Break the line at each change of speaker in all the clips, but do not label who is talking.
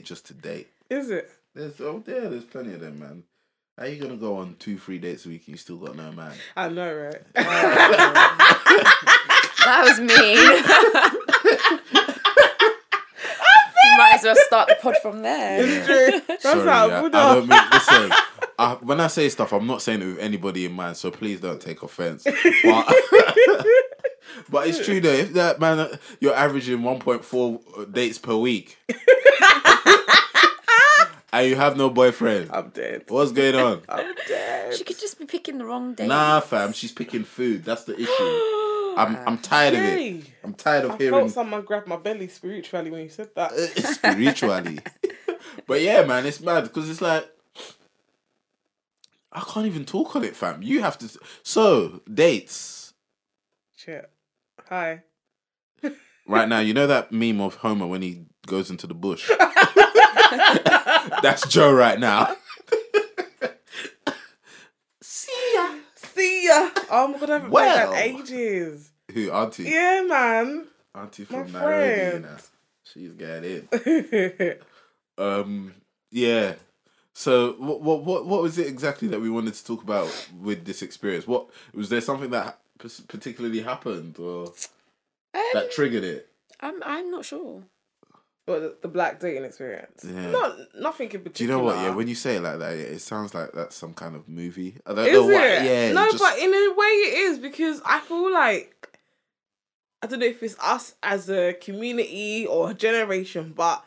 that just date just to date.
Is it?
There's oh yeah, there's plenty of them, man. How you gonna go on two, three dates a week and you still got no man?
I know, right?
That was mean. Might as well start the pod from there.
That's
Sorry,
how
I, I don't mean listen. I, when I say stuff, I'm not saying it with anybody in mind, so please don't take offense. But, but it's true though. If that man, you're averaging 1.4 dates per week, and you have no boyfriend,
I'm dead.
what's going on?
I'm dead.
She could just be picking the wrong day.
Nah, fam, she's picking food. That's the issue. I'm I'm tired of it. I'm tired of
I
hearing I
felt someone grab my belly spiritually when you said that.
Uh, spiritually. but yeah, man, it's mad because it's like I can't even talk on it, fam. You have to. So dates
Shit. Hi.
right now. You know that meme of Homer when he goes into the bush. That's Joe right now. See ya.
See ya. Oh my god, I haven't
Well.
played that ages.
Who Auntie?
Yeah, man.
Auntie
My
from Nairobi. You
friend.
know. She's getting in. Um. Yeah. So what what what what was it exactly that we wanted to talk about with this experience? What was there something that particularly happened or that triggered it?
I'm, I'm not sure.
What, the, the black dating experience?
Yeah.
Not nothing in particular.
Do you know what? Yeah, when you say it like that, yeah, it sounds like that's some kind of movie. I don't
Is
know
it?
why. Yeah.
No,
just-
but in a way it is because I feel like I don't know if it's us as a community or a generation, but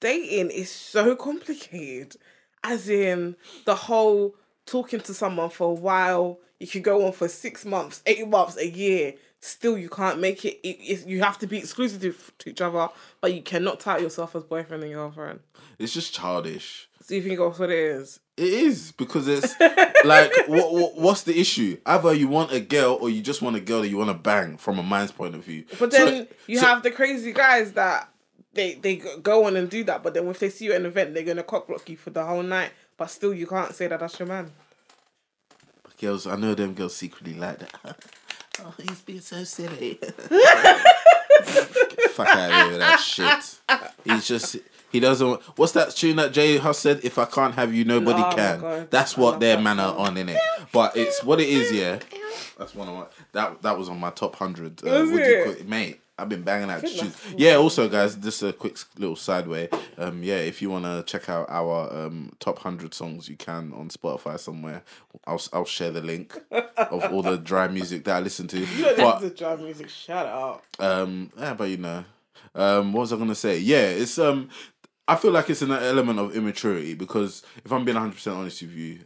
dating is so complicated. As in the whole talking to someone for a while, you could go on for six months, eight months, a year. Still, you can't make it. it it's, you have to be exclusive to each other, but you cannot title yourself as boyfriend and girlfriend.
it's just childish.
So you think that's what it is?
It is because it's like what, what what's the issue? Either you want a girl or you just want a girl that you want to bang from a man's point of view.
But
So-
then you
so-
have the crazy guys that they they go on and do that, but then if they see you at an event, they're gonna cockblock you for the whole night. But still, you can't say that that's your man.
girls. I know them girls secretly like that. Oh, he's being so silly. Fuck out of here with that shit. He's just he doesn't. What's that tune that Jay Huss said? If I can't have you, nobody
Oh
can. That's what their
that
man are
song.
on in it. But it's what it is. Yeah, that's one of my that that was on my top hundred. Uh,
Was
what you
it?
it, mate? I've been banging out
think
tunes. Yeah. Also, guys, just a quick little sideway. Um, yeah, if you wanna check out our um top hundred songs, you can on Spotify somewhere. I'll I'll share the link of all the dry music that I listen to.
You don't
But
listen to drive music. Shout out.
um, yeah, but you know, um, what was I gonna say? Yeah, it's um, I feel like it's an element of immaturity because if I'm being 100 percent honest with you,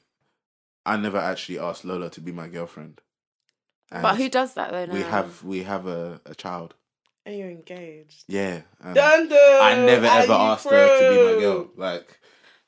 I never actually asked Lola to be my girlfriend. And
But who does that though? Now?
we have we have a, a child.
And you're engaged.
Yeah, um, and
Dun, dun,
I never ever
you
asked her to be my girl. Like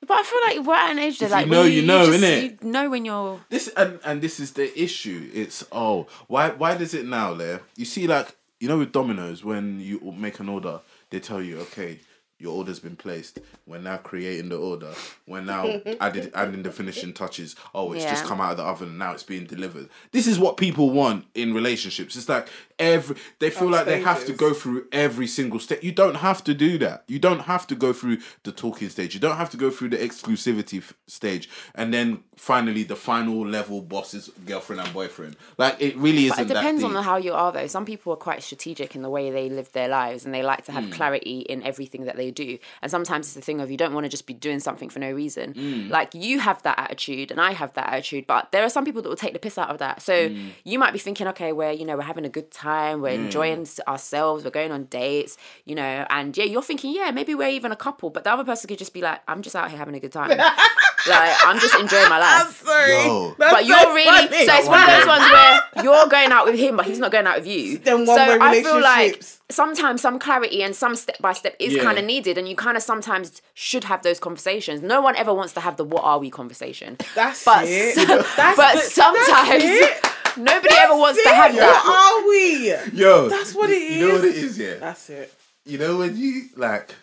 But I feel like we're at an age that
If you
like
know,
when
you know,
just-
innit?
You know when you're.
this, and and this is the issue. It's oh, why why does it now? There, you see, like you know, with Domino's, when you make an order, they tell you, okay, your order's been placed. We're now creating the order. We're now added, adding the finishing touches. Oh, it's just come out of the oven and now it's being delivered. This is what people want in relationships. It's like every they feel like they have to go through every single step. You don't have to do that. You don't have to go through the talking stage. You don't have to go through the exclusivity f- stage, and then finally the final level bosses girlfriend and boyfriend. Like it really isn't.
But it depends on how you are though. Some people are quite strategic in the way they live their lives and they like to have
Hmm.
clarity in everything that they do. And sometimes it's the thing of you don't want to just be doing something for no reason.
Hmm.
Like you have that attitude and I have that attitude, but there are some people that will take the piss out of that. So
Hmm.
you might be thinking, okay, we're you know we're having a good time, we're hmm. enjoying ourselves, we're going on dates, you know, and yeah, you're thinking, yeah, maybe we're even a couple, but the other person could just be like, I'm just out here having a good time. like I'm just enjoying my
I'm
life.
sorry.
Yo.
That's
But you're
so
really
funny.
so it's one of those ones where you're going out with him, but he's not going out with you.
Them
so
one-way
I feel like sometimes some clarity and some step by step is
Yeah.
kind of needed, and you kind of sometimes should have those conversations. No one ever wants to have the "what are we" conversation.
That's
but
it.
so-
That's
but
the-
sometimes
that's it.
Nobody ever wants to have
it.
that.
What are we?
Yo,
That's what it
You know what it
is.
is, yeah.
That's it.
you know when you like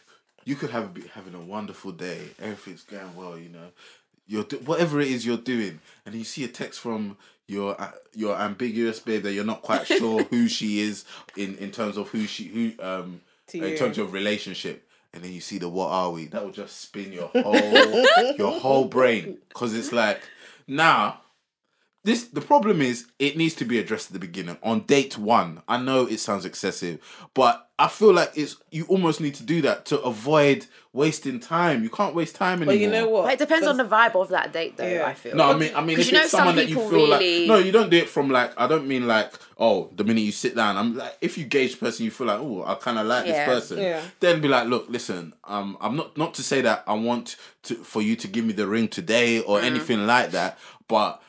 you could have be having a wonderful day everything's going well you know you're do- whatever it is you're doing and you see a text from your uh, your ambiguous babe that you're not quite sure who she is in in terms of who she who um
To
in
you.
terms of relationship and then you see the what are we? That will just spin your whole your whole brain because it's like now. This the problem is it needs to be addressed at the beginning on date one. I know it sounds excessive, but I feel like it's you almost need to do that to avoid wasting time. You can't waste time anymore.
But you know what?
But it depends on the vibe of that date, though.
Yeah.
I feel.
No, I mean, I mean, if
you know
it's someone
some
that you
people
feel
really-
like, no, you don't do it from like, I don't mean like, oh, the minute you sit down, I'm like, if you gauge the person, you feel like, oh, I kind of like
Yeah.
this person,
Yeah.
then be like, look, listen, um, I'm not not to say that I want to for you to give me the ring today or
Mm.
anything like that, but.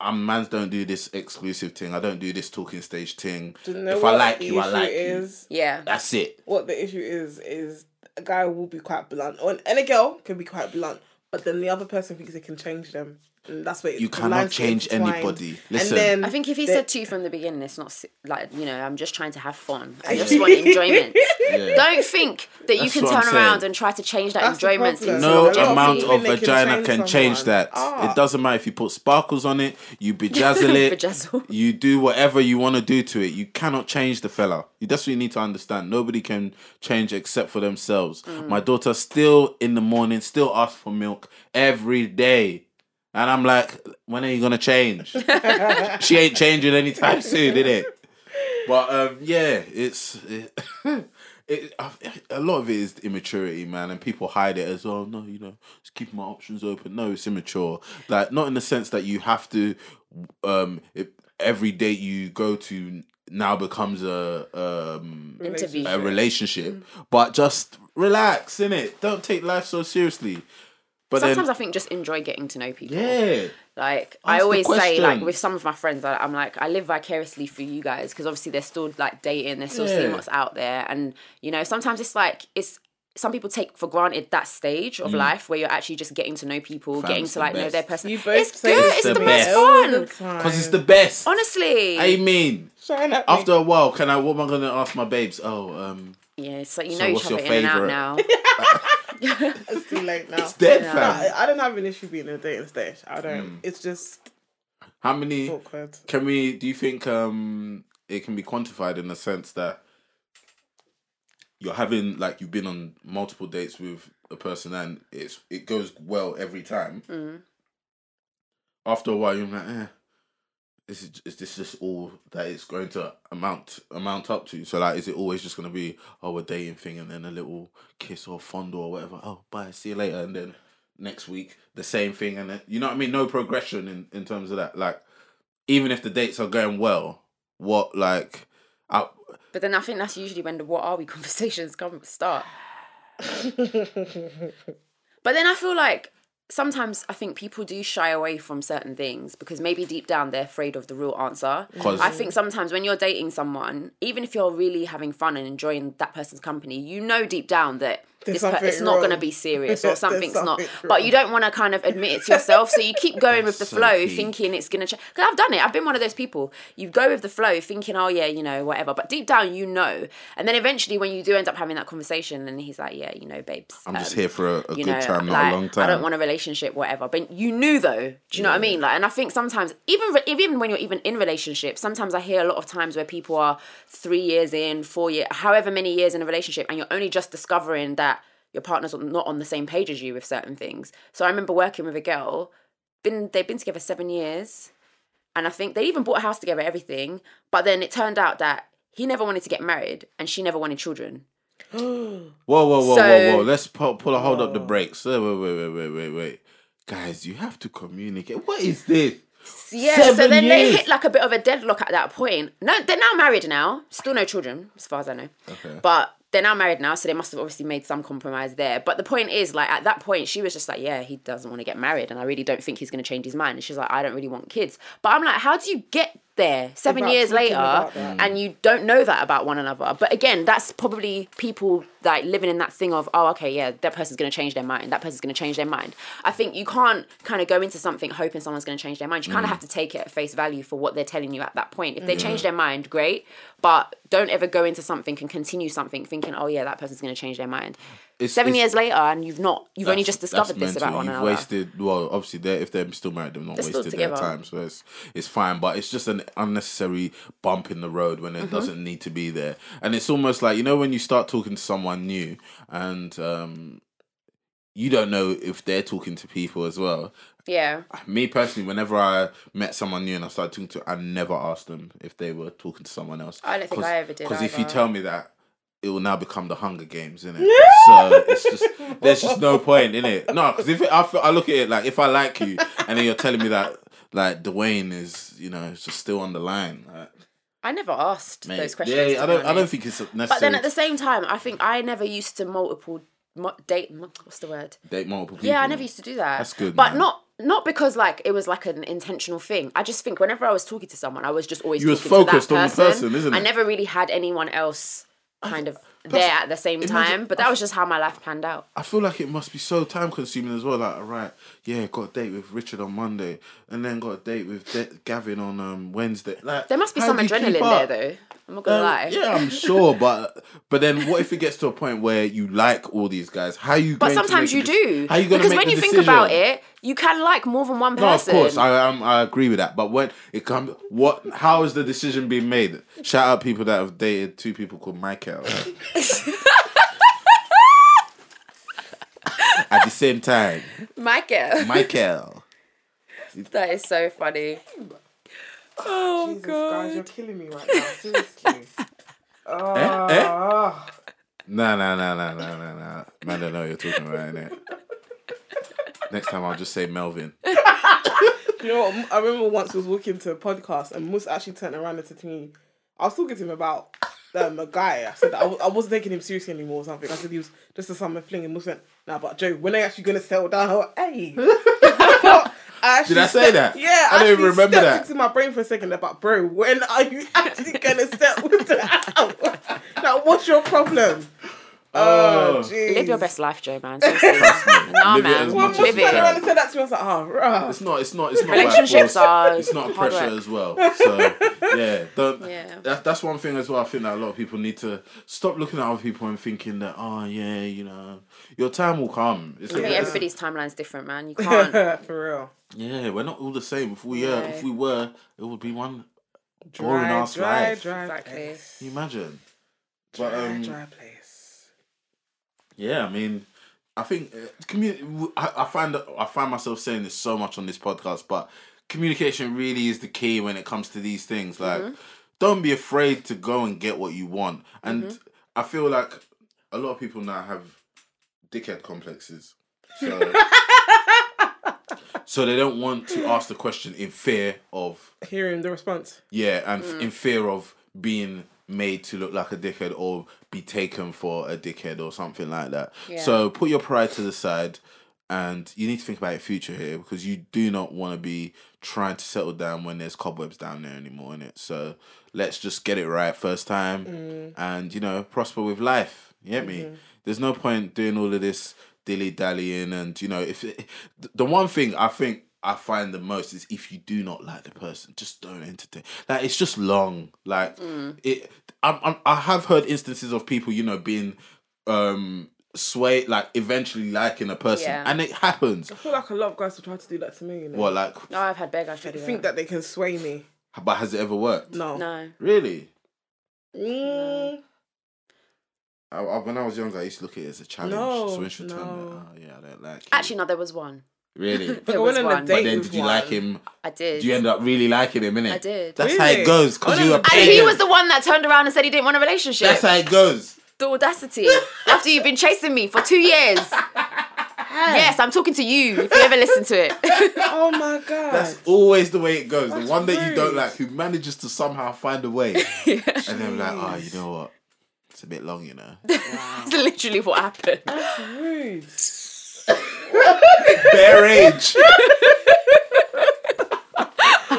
Um, mans don't do this exclusive thing. I don't do this talking stage thing.
You know
if I like you, I
issue
like you.
yeah.
That's it.
What the issue is is a guy will be quite blunt, or and a girl can be quite blunt, but then the other person thinks they can change them, and that's what
You cannot change anybody. Listen.
And then
I think if he
the-
said to you from the beginning, it's not like you know, I'm just trying to have fun. I just want enjoyment.
Yeah.
Don't think that you can turn around and try to change that
That's
enjoyment into
no
So a lot of
amount of
think can
vagina can change that.
Ah.
It doesn't matter if you put sparkles on it, you bejazzle it,
Bejazzle.
you do whatever you want to do to it. You cannot change the fella. You that's what you need to understand. Nobody can change except for themselves.
Mm.
My daughter still in the morning still asks for milk every day. And I'm like, when are you gonna change? she ain't changing anytime soon, did it? But um, yeah, it's it, it, a lot of it is immaturity, man, and people hide it as oh no, you know, just keep my options open. No, it's immature. Like not in the sense that you have to um it, every date you go to now becomes a um
Interview.
a relationship, but just relax in it. Don't take life so seriously. But
Sometimes
then,
I think just enjoy getting to know people.
yeah,
Like
Ask
I always say, like with some of my friends, I, I'm like I live vicariously for you guys because obviously they're still like dating, they're still seeing what's out there, and you know sometimes it's like it's. Some people take for granted that stage of life where you're actually just getting to know people,
Fam,
getting to
the
like know their person.
You both
It's
say
good.
it's
It's
the
the most
best.
all
fun.
because it's the best.
Honestly.
I mean,
Shine at me.
after a while, can I? What am I gonna ask my babes? Oh, um,
Yeah, it's like you know
what's
each other
your
in and out now.
It's too late now.
it's dead,
Yeah.
Fam.
I I don't have an issue being in a dating stage. I don't.
Mm.
It's just
How many
awkward.
can we? Do you think um it can be quantified in the sense that you're having like you've been on multiple dates with a person and it's it goes well every time.
Mm.
After a while, you're like, eh. Is, it, is this just all that it's going to amount amount up to? So like, is it always just going to be oh a dating thing and then a little kiss or fondle or whatever? Oh bye, see you later, and then next week the same thing, and then you know what I mean? No progression in in terms of that. Like, even if the dates are going well, what like, I,
But then I think that's usually when the what are we conversations come start. but then I feel like sometimes I think people do shy away from certain things because maybe deep down they're afraid of the real answer. I think sometimes when you're dating someone, even if you're really having fun and enjoying that person's company, you know deep down that
There's
this per- it's not going to be serious or
There's
something's not.
something
But you don't want to kind of admit it to yourself, so you keep going with the
so
flow,
key.
thinking it's going to change. Because I've done it. I've been one of those people. You go with the flow, thinking, oh yeah, you know, whatever. But deep down, you know. And then eventually, when you do end up having that conversation, and he's like, yeah, you know, babes,
I'm just
um,
here for a, a good
know,
time, not
like,
a long time.
I don't want a relationship, whatever. But you knew though. Do you know what I mean? Like, and I think sometimes, even re- even when you're even in relationships, sometimes I hear a lot of times where people are three years in, four years, however many years in a relationship, and you're only just discovering that your partner's not on the same page as you with certain things. So I remember working with a girl. Been they've been together seven years, and I think they even bought a house together, everything. But then it turned out that he never wanted to get married, and she never wanted children.
Whoa, whoa, whoa, whoa,
So-
whoa! Let's pull, pull a hold up the brakes. Wait, wait, wait, wait, wait, wait, wait, guys! You have to communicate. What is this?
Yeah, so
Seven
then they hit like a bit of a deadlock at that point. No, they're now married now. Still no children, as far as I know.
Okay.
But they're now married now, so they must have obviously made some compromise there. But the point is, like at that point, she was just like, "Yeah, he doesn't want to get married, and I really don't think he's going to change his mind." And she's like, "I don't really want kids." But I'm like, how do you get there seven
Without
years later, and you don't know that about one another? But again, that's probably people like living in that thing of, "Oh, okay, yeah, that person's going to change their mind. That person's going to change their mind." I think you can't kind of go into something hoping someone's going to change their mind. You kind of mm. have to take it at face value for what they're telling you at that point. If they change their mind, great. But don't ever go into something and continue something thinking, oh yeah, that person's going to change their mind.
It's,
seven
it's-
years later and you've not you've only just discovered this about one another.
wasted well, obviously they if they're still married, they've not
They're
wasted their time. So it's it's fine, but it's just an unnecessary bump in the road when
Mm-hmm.
it doesn't need to be there. And it's almost like you know when you start talking to someone new and um you don't know if they're talking to people as well.
Yeah.
Me personally, whenever I met someone new and I started talking to, I never asked them if they were talking to someone else.
I don't think I ever did
Because if you tell me that, it will now become the Hunger Games, isn't it? so it's just there's just no point in it. No, because if it, I, feel- I look at it like if I like you and then you're telling me that like Dwayne is you know just still on the line. Like,
I never asked
mate,
those questions.
Yeah, I don't. I don't think it's necessary.
But then at the same time, I think I never used to multiple mu- date. What's the word?
date multiple people.
Yeah, I never used to do that.
That's good,
But
man.
not not because like it was like an intentional thing. I just think whenever I was talking to someone, I was just always
You was focused on the
person,
isn't it?
I never really had anyone else kind of there at the same
imagine-
time. But that was just how my life panned out.
I feel like it must be so time consuming as well. Like, all right, yeah, got a date with Richard on Monday, and then got a date with De- Gavin on um, Wednesday. Like,
There must be some
do you keep
adrenaline there though. I'm not gonna
Um,
lie.
Yeah, I'm sure, but but then what if it gets to a point where you like all these guys? How you?
But sometimes you
make the dec-
do.
How you going
because when you think about it, you can like more than one person.
No, of course, I um, I agree with that. But when it comes, what? How is the decision being made? Shout out people that have dated two people called Michael at the same time.
Michael.
Michael.
that is so funny. Oh
Jesus,
god.
guys, you're killing me right now. Seriously.
Eh? Eh?
Ah.
No, no, no, no, no, no, no. Man, don't know what you're talking about, innit? Next time I'll just say Melvin.
You know what? I remember once I was walking to a podcast and Mus actually turned around and said to me, I was talking to him about um, a guy. I said that I, w- I wasn't taking him seriously anymore or something. I said he was just a summer fling. And Mus went, nah, but Joe, when are you actually going to settle down? I went, hey. I actually
Did I say
stepped-
that?
Yeah,
I don't even
actually
remember
stepped
that.
into my brain for a second about, bro, when are you actually going to settle down? like, what's your problem? Oh,
Oh.
jeez.
Live your best life, Joe, man. Seriously. nah,
Live it
man.
as
Well,
much as
Live
you
it.
around and said that to me. I was like, oh, rah.
It's not. It's not. It's not. by
Relationships
force.
are
It's not
hard
pressure
work.
as well. So yeah, don't.
Yeah.
That's that's one thing as well. I think that a lot of people need to stop looking at other people and thinking that oh yeah, you know, your time will come. It's
I think
a-
everybody's timeline's different, man. You can't.
For real.
yeah, we're not all the same. If we uh, if we were, it would be one boring
Dry,
ass
dry,
life.
dry
Exactly.
Can you imagine? But
Dry,
um,
dry place.
Yeah, I mean, I think uh, community. I, I find I find myself saying this so much on this podcast, but communication really is the key when it comes to these things. Like, mm-hmm. don't be afraid to go and get what you want. And mm-hmm. I feel like a lot of people now have dickhead complexes, so so they don't want to ask the question in fear of
Hearing the response.
yeah, and f in mm. fear of being made to look like a dickhead or be taken for a dickhead or something like that.
Yeah.
So put your pride to the side and you need to think about your future here because you do not want to be trying to settle down when there's cobwebs down there anymore in it. So let's just get it right first time mm. and you know, prosper with life. You get me? Mm-hmm. There's no point doing all of this dilly dallying and you know, if it, the one thing I think I find the most is if you do not like the person, just don't entertain. Like it's just long. Like it. I'm, I'm, I have heard instances of people, you know, being um swayed, like eventually liking a person,
Yeah.
and it happens.
I feel like a lot of guys will try to do that to me. You know?
What like?
No, I've had beg. I should
think that they can sway me.
But has it ever worked?
No.
No.
Really?
Mm,
I, I, when I was younger, I used to look at it as a challenge.
No,
so when she told me,
no.
oh yeah, I don't like you.
Actually, no. There was one.
Really.
But
There
went on a date
But then, did you like him?
I did.
Did you end up really liking him? Innit?
I did.
That's how it goes. Cause you were
and he was the one that turned around and said he didn't want a relationship.
That's how it goes.
the audacity. After you've been chasing me for two years. yes, I'm talking to you. If you ever listen to it.
Oh my god.
That's always the way it goes.
That's
the one that you don't like, who manages to somehow find a way, and then like, oh, you know what? It's a bit long, you know.
That's literally what happened.
That's rude.
Bare age.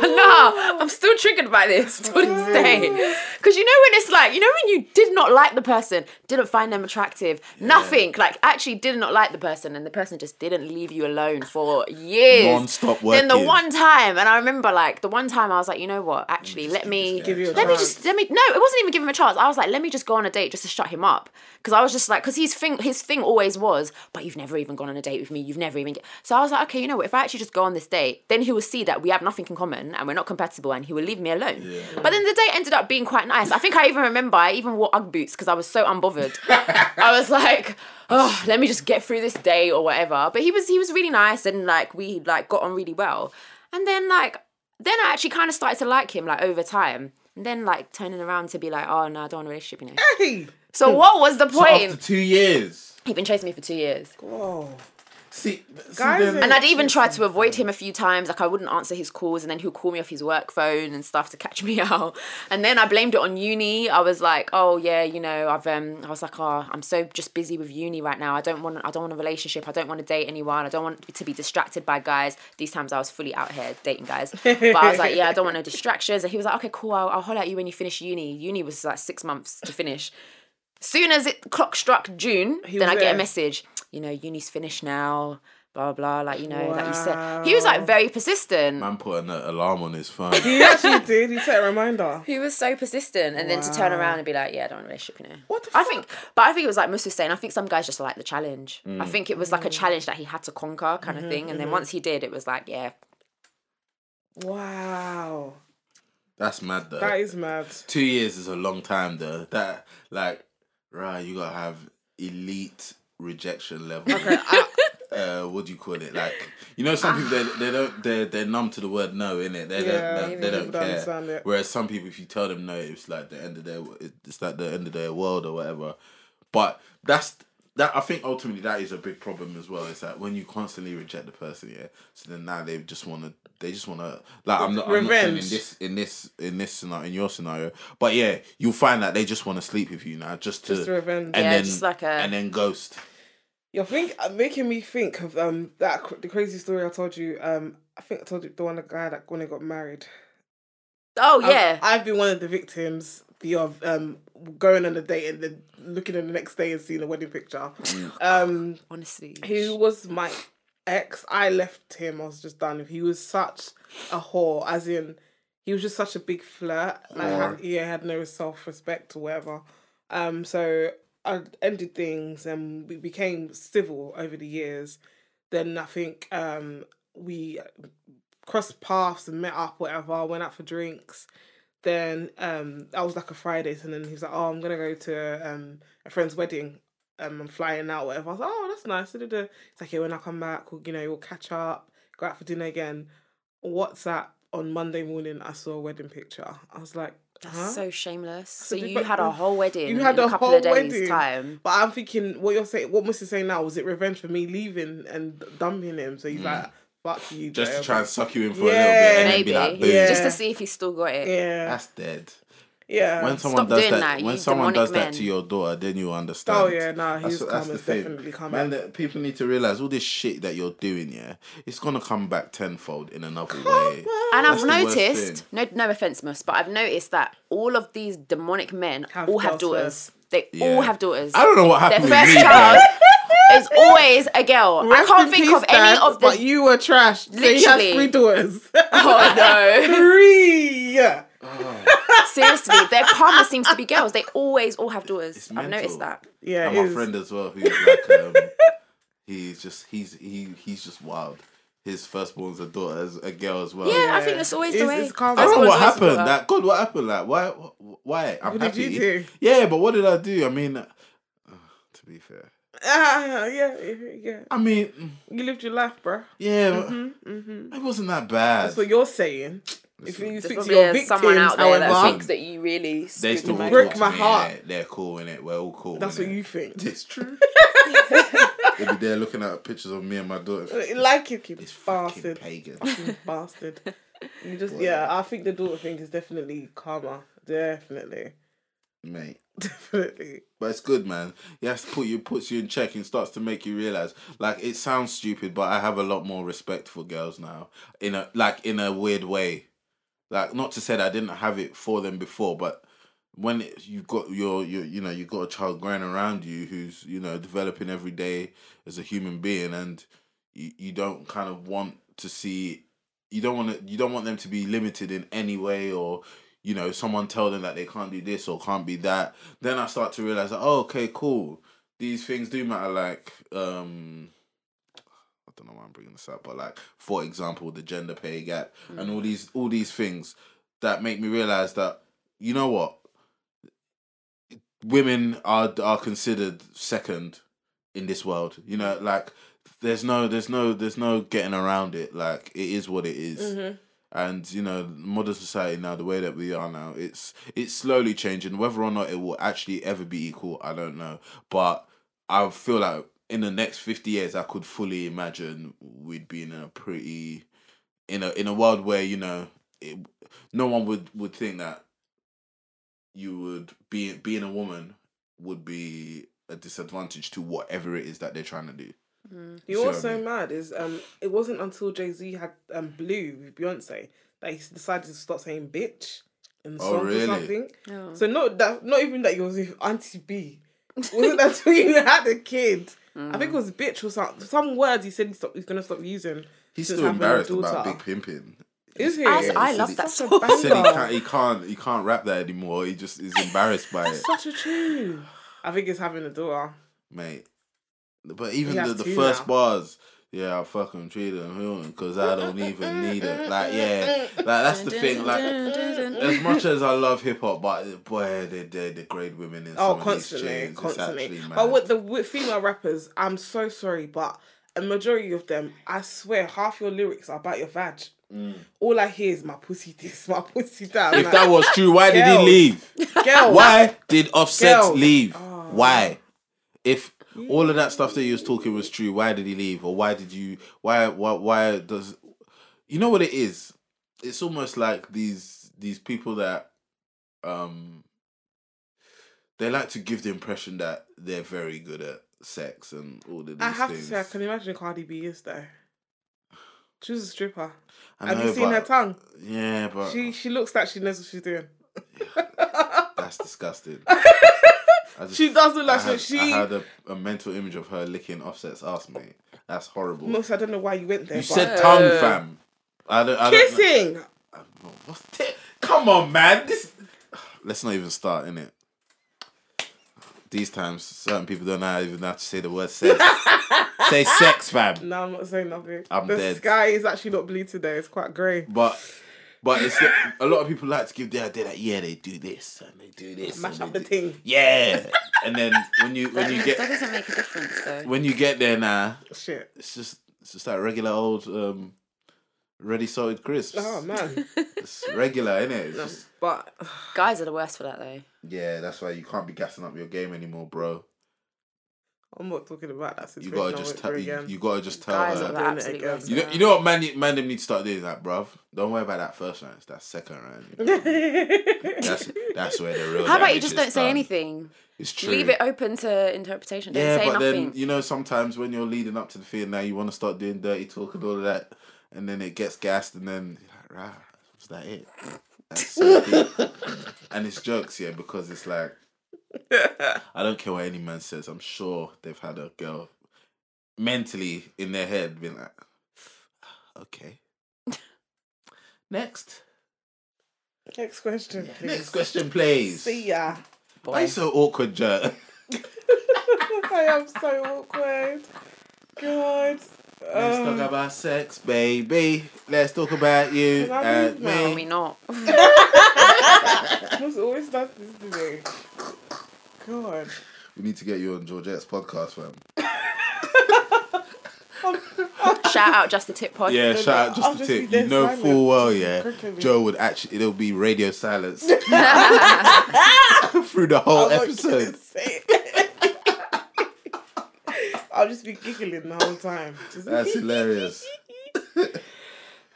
nah, I'm still triggered by this to this day. Because you know when it's like, you know when you did not like the person, didn't find them attractive, nothing, like actually did not like the person, and the person just didn't leave you alone for years.
Non-stop working.
Then the one time, and I remember like the one time I was like, you know what, actually, let me
Give you a
let me just let me no, it wasn't even give him a chance. I was like, let me just go on a date just to shut him up. Because I was just like, because his thing his thing always was, but you've never even gone on a date with me. You've never even. Get... So I was like, okay, you know what? If I actually just go on this date, then he will see that we have nothing in common and we're not compatible, and he will leave me alone. But then the date ended up being quite nice. I think I even remember I even wore UGG boots because I was so unbothered. I was like, oh, let me just get through this day or whatever. But he was he was really nice and like we like got on really well. And then like then I actually kind of started to like him like over time. And then like turning around to be like, oh no, I don't want a relationship, you know.
Hey.
So what was the
So after
point?
two years.
He'd been chasing me for two years.
Whoa.
See, see
Guys
then-
And I'd even try to avoid him a few times. Like I wouldn't answer his calls, and then he'll call me off his work phone and stuff to catch me out. And then I blamed it on uni. I was like, oh yeah, you know, I've um, I was like, oh, I'm so just busy with uni right now. I don't want, I don't want a relationship. I don't want to date anyone. I don't want to be distracted by guys. These times I was fully out here dating guys, but I was like, yeah, I don't want no distractions. And he was like, okay, cool. I'll, I'll holler at you when you finish uni. Uni was like six months to finish. Soon as it clock struck June,
He
then I get
there.
a message. You know, uni's finished now. Blah blah. Like you know, like you said, he was like very persistent.
Man put an alarm on his phone.
He actually did. He set a reminder.
He was so persistent, and then to turn around and be like, "Yeah, I don't want a relationship," you know.
What the
I
fuck?
think, but I think it was like Musa was saying. I think some guys just like the challenge.
Mm.
I think it was like a challenge that he had to conquer, kind
Mm-hmm,
of thing. And then once he did, it was like, yeah,
Wow.
That's mad though.
That is mad.
Two years is a long time though. That like, right? You gotta have elite rejection level.
Okay, I,
uh, what do you call it? Like, you know, some people they, they don't they're they're numb to the word no, innit? They
Yeah,
don't they, they don't care.
understand it.
Whereas some people, if you tell them no, it's like the end of their it's like the end of their world or whatever. But that's that. I think ultimately that is a big problem as well. Is that when you constantly reject the person, yeah. So then now they just want to. They just want to like I'm not, I'm not in this in this in this scenario in your scenario, but yeah, you'll find that they just want to sleep with you now, just to
Just revenge.
and
Yeah,
then
just like a-
and then ghost.
You're think uh, making me think of um that the crazy story I told you. Um, I think I told you the one the guy that when he got married.
oh
I've-
yeah,
I've, been one of the victims. The of um going on a date and then looking in the next day and seeing a wedding picture. Um,
honestly,
who was my ex. I left him. I was just done. He was such a whore, as in he was just such a big flirt. Like had, yeah, had no self respect or whatever. Um, so I ended things and we became civil over the years. Then I think um we crossed paths and met up, whatever. Went out for drinks. Then um that was like a Friday, and then he was like, "Oh, I'm gonna go to um a friend's wedding. Um, I'm flying out, whatever." I was like, "Oh, that's nice." da-da-da." It's like, "Yeah, when I come back, we'll, you know, we'll catch up, go out for dinner again." WhatsApp on Monday morning, I saw a wedding picture. I was like,
that's
"Huh?"
so shameless. So
a big
you had a whole wedding.
You had
in
a
a couple
whole
of days
wedding.
time.
But I'm thinking, what you're saying, what Mr. saying now, was it revenge for me leaving and dumping him? So he's like, "Fuck you,
Mm. Just
Joe."
to try and suck you in for a little bit and
Maybe
be like.
Yeah.
just to see if he's still got it.
Yeah,
That's dead.
Yeah.
When someone
Stop
does
doing
that,
that,
when someone
demonic
does that
men.
to your daughter, then you understand.
Oh yeah, nah,
That's-
he's
that's
come.
the thing.
definitely come
Man,
back.
people need to realize all this shit that you're doing, yeah, it's gonna come back tenfold in another way.
And
That's
I've noticed, no, no offense, Mus, but I've noticed that all of these demonic men
Have
all have daughters. They
Yeah.
all have daughters.
I don't know what happened.
Their
happened
first
with me.
child
man.
is always a girl. I can't think
peace,
of any
Dad,
of the.
But you were trash. So he has
Literally.
three daughters.
Oh no!
three.
Seriously, their karma seems to be girls. They always all have daughters. I've noticed that.
Yeah,
and
it
my
is.
friend as well, who's like, um, he's just he's he he's just wild. His firstborn's a daughter, as a girl as well.
Yeah, I think that's always the way.
it's karma.
I don't know what happened.
daughter.
That God, what happened? Like, why? Why? I'm
What did you do?
Yeah, but what did I do? I mean, uh, to be fair,
Ah, yeah, yeah.
I mean,
You lived your life, bro.
yeah,
Mm-hmm.
it wasn't that bad.
That's what you're saying. If you
There's
speak to
probably
your victims,
someone out there that
however,
thinks that you really.
they still
them
will
over.
Break my heart.
innit? They're cool in it. We're all cool.
that's what
innit?
you think.
It's true. They'll be there looking at pictures of me and my daughter.
like it, you
It's fucking
bastard.
pagan.
You bastard. You just yeah, I think the daughter thing is definitely karma. Definitely.
Mate.
Definitely.
But it's good, man. Yes, put you puts you in check and starts to make you realize. Like it sounds stupid, but I have a lot more respect for girls now. In a like in a weird way. Like not to say that I didn't have it for them before, but when it, you've got your, your you know you've got a child growing around you who's you know developing every day as a human being and you, you don't kind of want to see you don't want to you don't want them to be limited in any way or you know someone tell them that they can't do this or can't be that then i start to realize oh okay cool. These things do matter like um don't know why i'm bringing this up but like for example the gender pay gap and all mm. these all these things that make me realize that you know what? Women are are considered second in this world you know like there's no there's no there's no getting around it like it is what it is. Mm-hmm. and you know modern society now the way that we are now it's it's slowly changing. Whether or not it will actually ever be equal i don't know. But i feel like in the next 50 years i could fully imagine we'd be in a pretty in a in a world where you know it, no one would would think that you would be being a woman would be a disadvantage to whatever it is that they're trying to do
You
See
know
what
what's
I
so
mean?
mad is um it wasn't until Jay Z had um Blue with Beyonce that he decided to stop saying bitch in the
Oh,
song
really?
or something.
Oh.
So not that not even that he was with Auntie B. Wasn't that until he had a kid? Mm. I think it was bitch or some some words he said he stop, he's gonna stop using.
he's still embarrassed about
daughter.
big pimping
Is he?
I, I
He
love that
Such a
song.
he said he can't he can't he can't rap that anymore he just is embarrassed by it
Such a tune. I think it's having a daughter.
mate. But even
He
the,
has
the
two
first
now.
bars, yeah, I fucking treat them because I don't even need it. Like, yeah, like that's the thing. Like, as much as I love hip hop, but boy, they they degrade women in
Oh,
some of these
constantly, constantly. But with the with female rappers, I'm so sorry, but a majority of them, I swear, half your lyrics are about your vag. Mm. All I hear is my pussy this, my pussy that. I'm
if
like,
that was true, why did he leave?
girls,
Why did Offset
Girls.
leave?
Oh.
Why? If all of that stuff that he was talking was true, why did he leave? Or why did you? Why? Why? Why does? You know what it is? It's almost like these these people that um they like to give the impression that they're very good at sex and all of these
I have
things.
to say, I can imagine Cardi B is though. She was a stripper.
I
Have
know,
you seen her tongue?
Yeah, but
She she looks like she knows what she's doing.
that's disgusting. I just-
She does look like
I
she-
had, I had a, a mental image of her licking Offset's ass, mate. That's horrible.
Most I don't know why you went there.
You
but-
said tongue, fam. I don't. I don't know.
kissing.
What's t- Come on, man. This. Let's not even start in it. These times, certain people don't know even know how to say the word sex. say sex, fam.
No, I'm not saying nothing.
I'm
the
dead.
sky is actually not blue today. It's quite grey.
But, but it's a lot of people like to give the idea that yeah, they do this and they do this.
Mash up the
do-
thing.
Yeah, and then when you when you get that
doesn't make a difference though.
when you get there now,
Shit.
it's just it's just like regular old um, ready salted crisps.
Oh man.
It's regular, innit? It's
No,
just
but
Guys are the worst for that though.
Yeah, that's why you can't be gassing up your game anymore, bro.
I'm not talking about that
You gotta just tell
through
you, you gotta just tell
Guys are
her.
the
Doing it again.
You know, you know what man, need- man them need to start doing that, bruv. Don't worry about that first round. It's that second round. That's that's where the real.
How about you just don't say anything?
It's true.
Leave it open to interpretation. Don't
yeah,
say
but
nothing.
then you know sometimes when you're leading up to the field now, you want to start doing dirty talk and all of that, and then it gets gassed, and then you're like, rah, was that it? That's so deep. and it's jokes, yeah, because it's like I don't care what any man says. I'm sure they've had a girl mentally in their head been like, okay. Next.
Next question, please.
Next question, please.
See ya.
Why you so awkward, Joe?
I am so awkward. God.
Let's
Um,
talk about sex, baby. Let's talk about you and
move now?
Are we
me.
not?
Must always does this to me. God.
We need to get you on Georgette's podcast, fam.
Shout out just the tip pod.
Yeah,
No,
shout
no,
out
I'll
just to
just
tip. You know
silent.
full well, yeah.
Cricket.
Joe would actually, it'll be radio silence through the whole
I'm not
episode.
Gonna say it. I'll just be giggling the whole time. Just-
That's hilarious.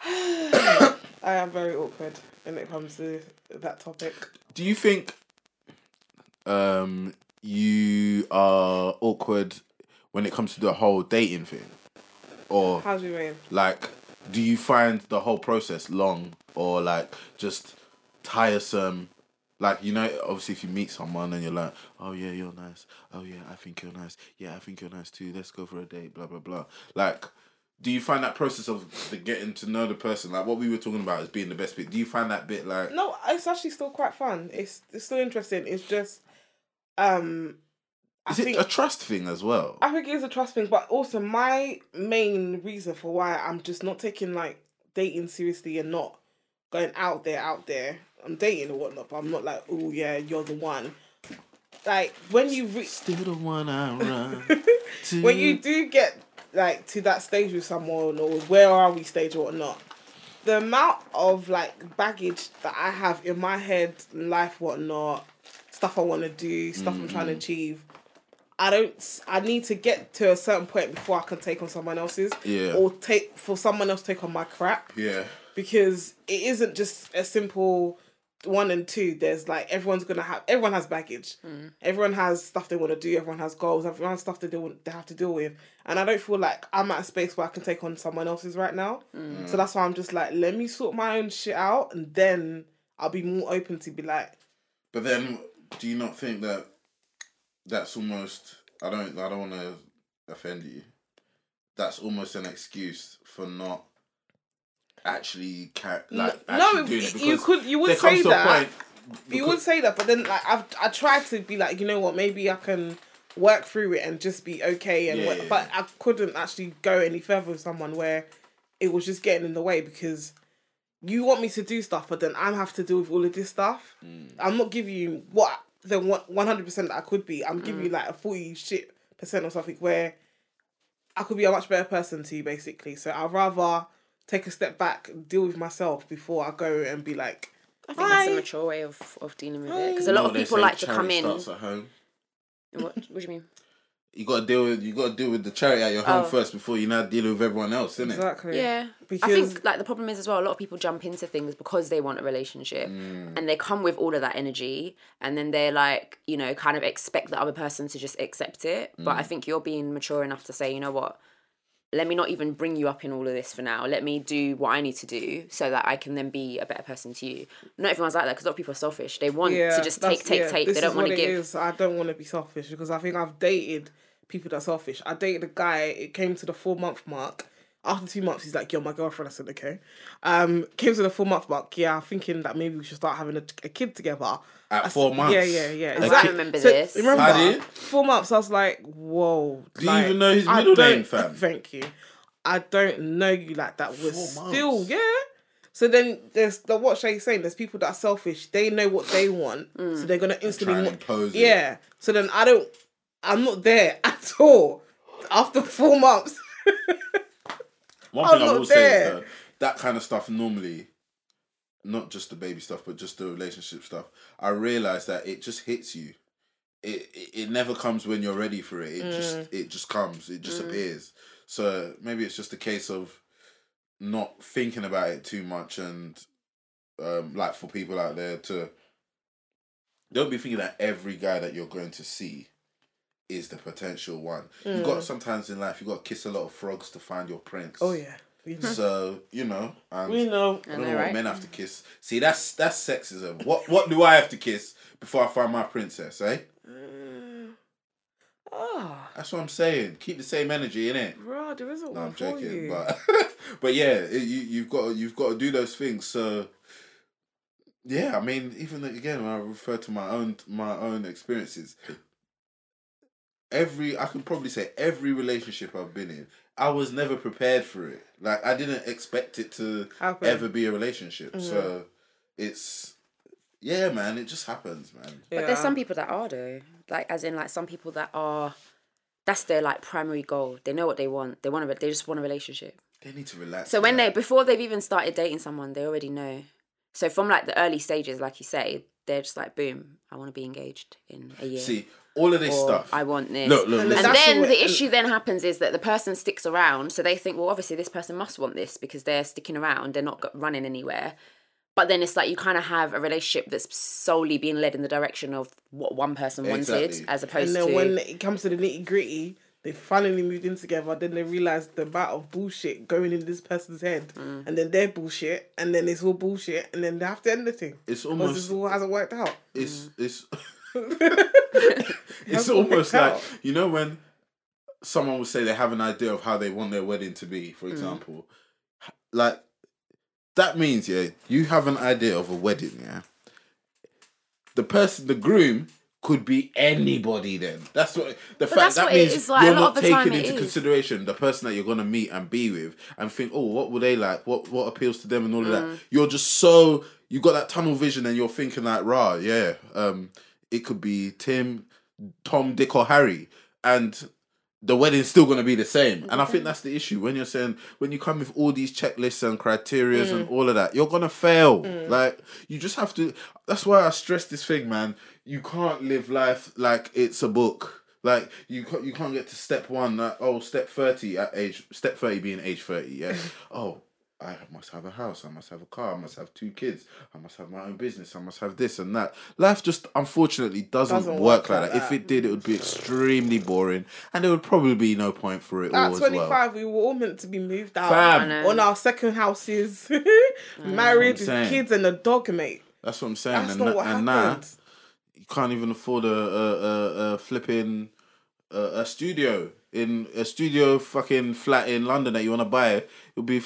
I am very awkward when it comes to that topic.
Do you think um you are awkward when it comes to the whole dating thing? Or
How do you mean?
like do you find the whole process long or like just tiresome Like you know, obviously, if you meet someone and you're like, "Oh yeah, you're nice. Oh yeah, I think you're nice. Yeah, I think you're nice too. Let's go for a date." Blah blah blah. Like, do you find that process of the getting to know the person, like what we were talking about as being the best bit? Do you find that bit like?
No, it's actually still quite fun. It's it's still interesting. It's just, um, I
Is it
think
a trust thing as well?
I think it is a trust thing, but also my main reason for why I'm just not taking like dating seriously and not going out there, out there. I'm dating or whatnot, but I'm not like, oh yeah, you're the one. Like when you reach,
Still the one I run. to.
when you do get like to that stage with someone or where are we stage or whatnot, the amount of like baggage that I have in my head, life, whatnot, stuff I want to do, stuff I'm trying to mm. achieve. I don't. I need to get to a certain point before I can take on someone else's.
Yeah.
Or take for someone else to take on my crap
yeah.
because it isn't just a simple one and two. There's like everyone's gonna have. Everyone has baggage. Hmm. Everyone has stuff they want to do. Everyone has goals. Everyone has stuff they do. They have to deal with. And I don't feel like I'm at a space where I can take on someone else's right now. Hmm. So that's why I'm just like, let me sort my own shit out, and then I'll be more open to be like,
But then, do you not think that that's almost? I don't. I don't want to offend you. That's almost an excuse for not actually car- like
no,
actually doing it
you could. You would say that.
point.
you would say that, but then like I've I tried to be like, you know what, maybe I can work through it and just be okay and
Yeah, yeah,
but I couldn't actually go any further with someone where it was just getting in the way because you want me to do stuff, but then I have to deal with all of this stuff.
Mm.
I'm not giving you what the one hundred percent that I could be. I'm
Mm.
giving you like a forty shit percent or something where I could be a much better person to you basically. So I'd rather take a step back, deal with myself before I go and be like,
I think that's a mature way of, of dealing with it because a
know
lot of people like to come
charity
in.
Starts at home.
What, what do you mean?
You gotta deal with you gotta deal with the charity at your home
Oh.
first before you now deal with everyone else, innit?
exactly. It? Exactly.
Yeah, I think like the problem is as well. A lot of people jump into things because they want a relationship, mm. and they come with all of that energy, and then they're like, you know, kind of expect the other person to just accept it. But I mm. think you're being mature enough to say, you know what, let me not even bring you up in all of this for now. Let me do what I need to do so that I can then be a better person to you. Not everyone's like that because a lot of people are selfish. They want to just take, take,
yeah,
take. They don't want to give.
is. I don't want to be selfish because I think I've dated people that are selfish. I dated a guy. It came to the four month mark. After two months, he's like, "You're my girlfriend." I said, "Okay." Um, came to the four month mark. Yeah, thinking that maybe we should start having a, a kid together.
At
I
four
s-
months.
Yeah, yeah, yeah.
A
I
kid-
remember
So,
this.
Remember,
How do
four months. I was like, "Whoa."
Do you even know his
I
middle name, fam?
Thank you. I don't know you like that. We're still,
months.
yeah. So then there's the what Shay's saying. There's people that are selfish. They know what they want, so they're gonna instantly
Try and
want-
impose it.
Yeah. So then I don't. I'm not there at all. After four months.
One
I'm
thing I will say is that that kind of stuff normally, not just the baby stuff, but just the relationship stuff. I realize that it just hits you. It, it it never comes when you're ready for it. It
Mm.
just it just comes. It just appears. So maybe it's just a case of not thinking about it too much and um like for people out there to don't be thinking that every guy that you're going to see is the potential one. You got sometimes in life you got to kiss a lot of frogs to find your prince.
Mm. oh yeah. We know.
So you know, and
we know.
I don't
know,
know what
right?
men have to kiss. See, that's that's sexism. What what do I have to kiss before I find my princess? Eh?
Ah,
That's what I'm saying. Keep the same energy in it.
bro, there isn't
No,
one
I'm
for
joking,
you.
but but yeah, it, you you've got to, you've got to do those things. So yeah, I mean, even again, when I refer to my own my own experiences, every I could probably say every relationship I've been in, I was never prepared for it. Like I didn't expect it to
Happen.
ever be a relationship. So it's yeah, man, it just happens, man.
But there's some people that are though, like as in like some people that are, that's their like primary goal. They know what they want. They want to. They just want a relationship.
They need to relax.
So when they before they've even started dating someone, they already know. So from like the early stages, like you say, they're just like, boom, I want to be engaged in a year.
see all of this
or
stuff.
I want this.
Look, look,
And
listen.
then
what-
the issue uh, then happens is that the person sticks around, so they think, well, obviously this person must want this because they're sticking around, they're not running anywhere. But then it's like you kind of have a relationship that's solely being led in the direction of what one person wanted,
Exactly.
as
And
opposed
then
to
when it comes to the nitty gritty, They finally moved in together. Then they realized the amount of bullshit going in this person's head, mm. and then their bullshit, and then it's all bullshit, and then they have to end the thing.
It's
Because
almost
this all hasn't worked out.
it's mm. it's
Hasn't
it's almost like
out.
you know when someone will say they have an idea of how they want their wedding to be
Mm.
for example like that means yeah you have an idea of a wedding yeah the person the groom could be anybody then that's what the fact
that's
that means
is, like,
you're not
of
taking into consideration the person that you're going to meet and be with and think oh what will they like what what appeals to them and all of
Mm.
that you're just so you got that tunnel vision and you're thinking like rah yeah um it could be tim tom dick or harry and the wedding's still going to be the same. And i think that's the issue. When you're saying when you come with all these checklists and criteria
Mm.
and all of that you're going to fail like you just have to that's why i stress this thing man. You can't live life like it's a book. Like you can't, you can't get to step one like oh step 30 at age step 30 being age 30 yeah? Oh I must have a house. I must have a car. I must have two kids. I must have my own business. I must have this and that. Life just unfortunately doesn't,
Doesn't
work,
work
like
like
that. If it did, it would be extremely boring, and there would probably be no point for it all
At
as well.
we were all meant to be moved out
Fam.
On our second houses, married with
saying.
kids and a dog, mate.
That's what I'm saying.
That's
and
not what
and now
happened.
you can't even afford a a a, a flipping a, a studio in a studio fucking flat in London that you want to buy. It'll be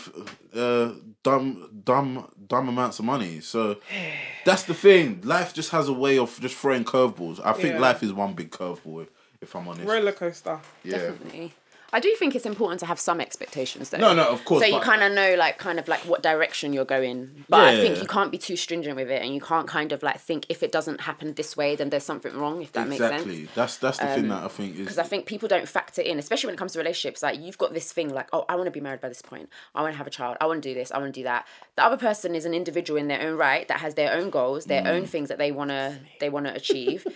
uh, dumb dumb dumb amounts of money. So that's the thing. Life just has a way of just throwing curveballs. I think
Yeah.
life is one big curveball. If I'm honest,
Roller coaster.
yeah.
Definitely. I do think it's important to have some expectations though.
No, no, of course.
So you kind of know, like, kind of like what direction you're going. But I think
Yeah.
you can't be too stringent with it, and you can't kind of like think if it doesn't happen this way, then there's something wrong. If that makes sense.
exactly. That's that's the thing that I think is
Because I think people don't factor in, especially when it comes to relationships. Like you've got this thing, like, oh, I want to be married by this point. I want to have a child. I want to do this. I want to do that. The other person is an individual in their own right that has their own goals, their
Mm.
own things that they wanna they wanna achieve.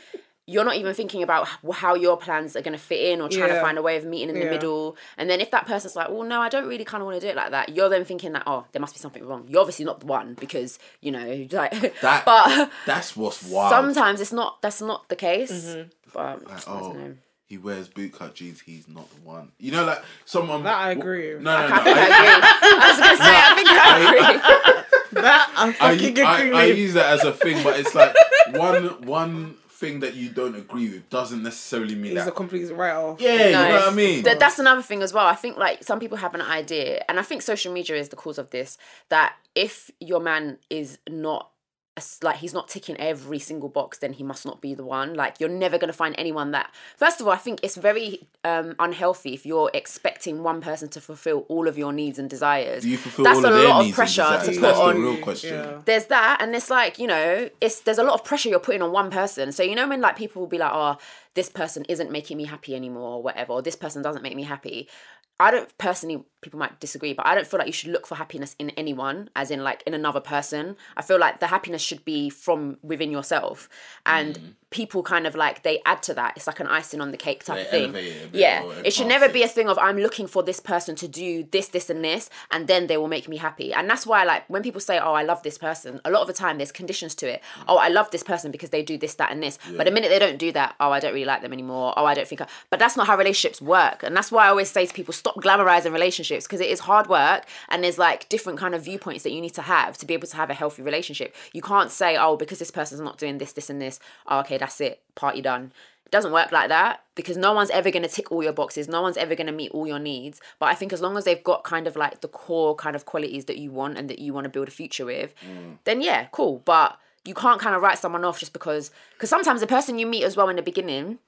You're not even thinking about how your plans are gonna fit in, or trying to find a way of meeting in the middle. And then if that person's like, well, no, I don't really kind of want to do it like that. You're then thinking that, oh, there must be something wrong. You're obviously not the one because you know, like.
that.
but
that's what's wild.
sometimes it's not. That's not the case.
Mm-hmm.
But I
oh,
don't know.
he wears bootcut jeans. He's not the one. You know, like someone
That I agree with.
No, no, no.
I think I agree. I was gonna say, I think I agree.
That I
I,
fucking
I,
agree
I
with.
use that as a thing, but it's like one one thing that you don't agree with doesn't necessarily mean
He's
that.
a complete write off.
yeah, you know what I mean.
Th- that's another thing as well. I think like some people have an idea, and I think social media is the cause of this. That if your man is not a s- like he's not ticking every single box, then he must not be the one. Like you're never gonna find anyone that. First of all, I think it's very um, unhealthy if you're expecting one person to fulfill all of your needs and desires.
Do you fulfill
That's
all
a
of their
lot of
needs and
pressure to
desires?
put
That's the real question.
Yeah.
there's that and it's like you know it's there's a lot of pressure you're putting on one person so you know when like people will be like oh this person isn't making me happy anymore or whatever or this person doesn't make me happy. I don't personally people might disagree but i don't feel like you should look for happiness in anyone as in like in another person. I feel like the happiness should be from within yourself. And
Mm.
People kind of like they add to that. It's like an icing on the cake type
They
thing.
it
yeah. it should never be a thing of i'm looking for this person to do this this and this and then they will make me happy. And that's why like when people say oh i love this person a lot of the time there's conditions to it. Oh i love this person because they do this that and this. But the minute they don't do that oh i don't really like them anymore oh i don't think I... but that's not how relationships work. And that's why i always say to people stop glamorizing relationships because it is hard work and there's like different kind of viewpoints that you need to have to be able to have a healthy relationship. You can't say oh because this person's not doing this this and this oh, okay that's it party done it doesn't work like that because no one's ever going to tick all your boxes. No one's ever going to meet all your needs. But I think as long as they've got kind of like the core kind of qualities that you want and that you want to build a future with, mm. then yeah, cool. But you can't kind of write someone off just because, because sometimes the person you meet as well in the beginning,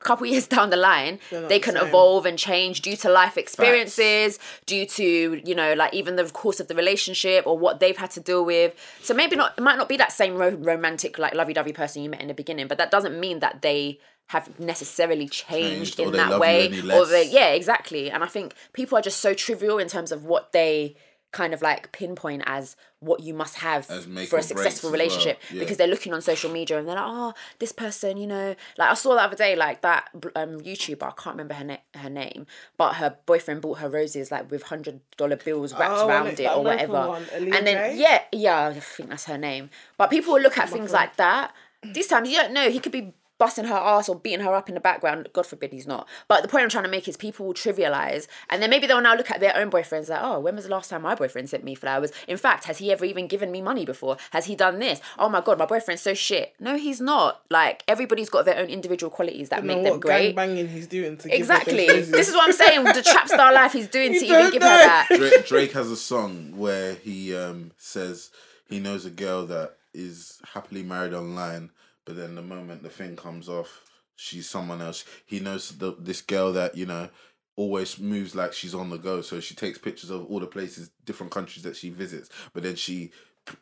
couple years down the line, they can
same.
evolve and change due to life experiences, due to, you know, like even the course of the relationship or what they've had to deal with. So maybe not, it might not be that same ro- romantic, like lovey dovey person you met in the beginning, but that doesn't mean that they have necessarily changed,
Changed or
in
they
that
love you
way.
any
Or they, yeah, exactly. And I think people are just so trivial in terms of what they kind of like pinpoint as what you must have for a successful
as well,
relationship
yeah.
because they're looking on social media and they're like, oh, this person, you know, like I saw the other day, like that um YouTuber, I can't remember her na- her name, but her boyfriend bought her roses like with hundred dollar bills wrapped
Oh,
around
like
it or whatever,
one,
and then yeah, yeah, I think that's her name. But people will look at things like that. These times you don't know he could be busting her ass or beating her up in the background. God forbid he's not. But the point I'm trying to make is people will trivialize, and then maybe they'll now look at their own boyfriends like, oh, when was the last time my boyfriend sent me flowers? In fact, has he ever even given me money before? Has he done this? Oh my God, my boyfriend's so shit. No, he's not. Like everybody's got their own individual qualities that make them
what
great.
banging he's doing to give her
Exactly. This is what I'm saying. The trap star life he's doing
You
to even give
know.
her that.
Drake, Drake has a song where he um, says he knows a girl that is happily married online, but then the moment the thing comes off, she's someone else. He knows the, this girl that you know always moves like she's on the go, so she takes pictures of all the places, different countries that she visits, but then she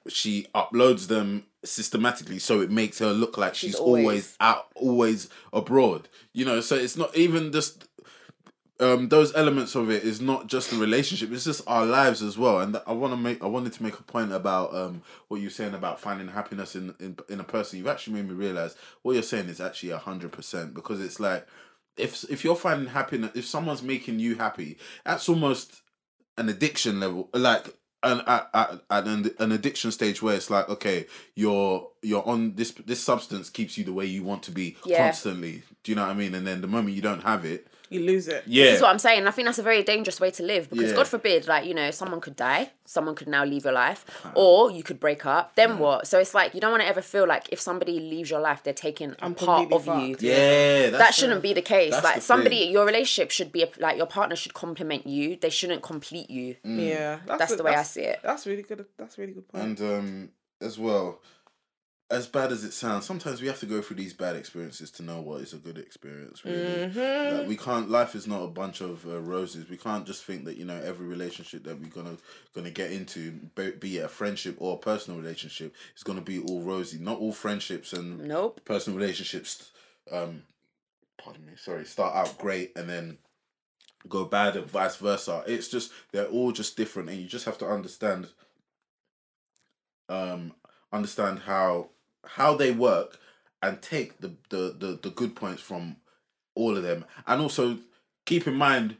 she uploads them systematically so it makes her look like she's,
She's
always.
always-
out always abroad you know so it's not even just um those elements of it is not just the relationship it's just our lives as well. And i want to make i wanted to make a point about um what you're saying about finding happiness in in, in a person. You've actually made me realize what you're saying is actually a hundred percent because it's like if if you're finding happiness if someone's making you happy that's almost an addiction level like an at, at, at an, an addiction stage where it's like okay you're you're on this this substance keeps you the way you want to be
Yeah.
constantly. Do you know what i mean? And then the moment you don't have it
you lose it.
yeah
This is what I'm saying. I think that's a very dangerous way to live because
Yeah.
God forbid, like, you know, someone could die, someone could now leave your life, or you could break up. Then what? So it's like you don't want to ever feel like if somebody leaves your life, they're taking a
I'm
part of
completely
you.
yeah
That shouldn't be the case. like
the
somebody,
thing.
your relationship should be a, like your partner should complement you. They shouldn't complete you.
Mm.
Yeah,
That's the way I see it.
That's really good. That's a really good point.
and um as well as bad as it sounds sometimes we have to go through these bad experiences to know what is a good experience really. Like, we can't life is not a bunch of uh, roses. We can't just think that you know every relationship that we're gonna gonna get into be, be it a friendship or a personal relationship is gonna be all rosy. Not all friendships and
Nope.
personal relationships um pardon me sorry start out great and then go bad and vice versa. It's just they're all just different and you just have to understand um understand how how they work and take the the the, the good points from all of them. And also keep in mind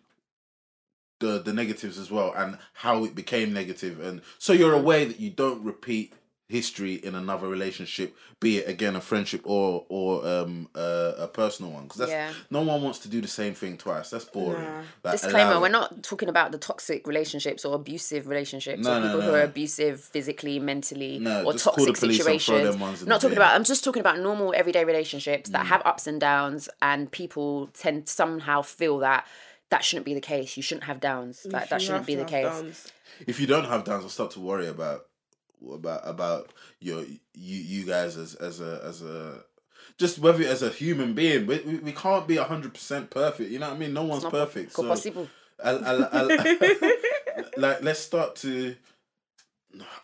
the the negatives as well and how it became negative. And so you're aware that you don't repeat history in another relationship be it again a friendship or or um uh, a personal one because that's
Yeah.
no one wants to do the same thing twice that's boring
Nah.
Like,
Disclaimer:
allow
We're not talking about the toxic relationships or abusive relationships
No,
or
no,
people
no,
who
no.
are abusive physically, mentally,
No,
or
just call the
toxic
and throw
situations.
them ones in
Not
the
talking
bin.
about. I'm just talking about normal everyday relationships
Mm.
that have ups and downs, and people tend to somehow feel that that shouldn't be the case. You shouldn't have downs. Like that shouldn't be the case.
downs.
if you don't have downs, I'll start to worry about about about your you you guys as as a as a just whether as a human being. We we, we can't be hundred percent perfect. You know what I mean? No one's perfect. So
possible.
Like let's start to.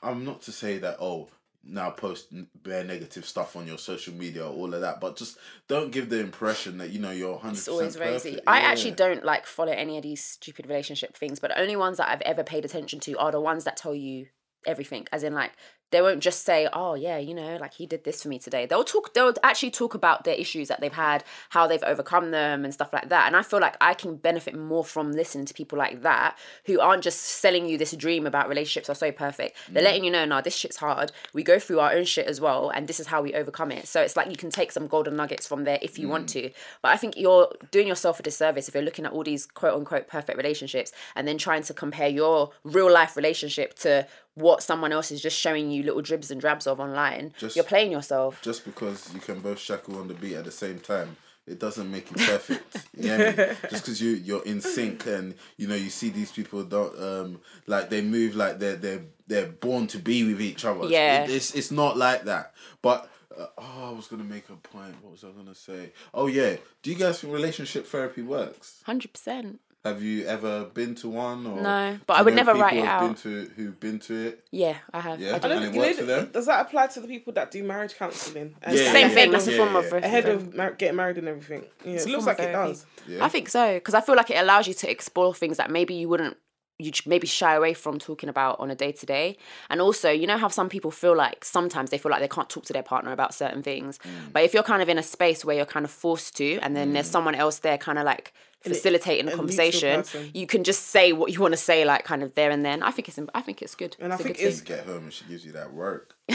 I'm not to say that oh now post bare negative stuff on your social media or all of that, but just don't give the impression that you know you're hundred
It's
percent
always
perfect.
rosy. I actually don't like follow any of these stupid relationship things, but the only ones that I've ever paid attention to are the ones that tell you everything. As in, like, they won't just say, "Oh yeah, you know, like he did this for me today." They'll talk. They'll actually talk about their issues that they've had, how they've overcome them, and stuff like that. And I feel like I can benefit more from listening to people like that who aren't just selling you this dream about relationships are so perfect. They're
Mm.
letting you know, "Nah, this shit's hard. We go through our own shit as well, and this is how we overcome it." So it's like you can take some golden nuggets from there if you want
Mm.
to. But I think you're doing yourself a disservice if you're looking at all these quote unquote perfect relationships and then trying to compare your real life relationship to what someone else is just showing you little dribs and drabs of online.
Just-
you're playing yourself.
just because you can both shackle on the beat at the same time it doesn't make you perfect yeah just because you you're in sync and you know you see these people don't um like they move like they're they're they're born to be with each other
Yeah.
It- it's it's not like that but uh, oh i was gonna make a point what was i gonna say oh yeah do you guys think relationship therapy works
100%.
Have you ever been to one or
No, but I would never write it
who've been
out.
to who've been to it
Yeah, I have.
Yeah?
I do.
I don't,
And it
you
works for them?
Does that apply to the people that do marriage counselling? And
Yeah,
Same
yeah,
thing.
yeah,
That's a form
yeah.
of
Ahead of mar- getting married and everything. Yeah, it looks like
of
it does.
yeah
I think so because I feel like it allows you to explore things that maybe you wouldn't you maybe shy away from talking about on a day to day. And also, you know how some people feel like sometimes they feel like they can't talk to their partner about certain things.
Mm.
But if you're kind of in a space where you're kind of forced to, and then there's someone else there kind of like facilitating
a
the conversation, you can just say what you want to say, like kind of there and then. I think it's I think it's good.
And I
It's a
think it's-
get home and she gives you that work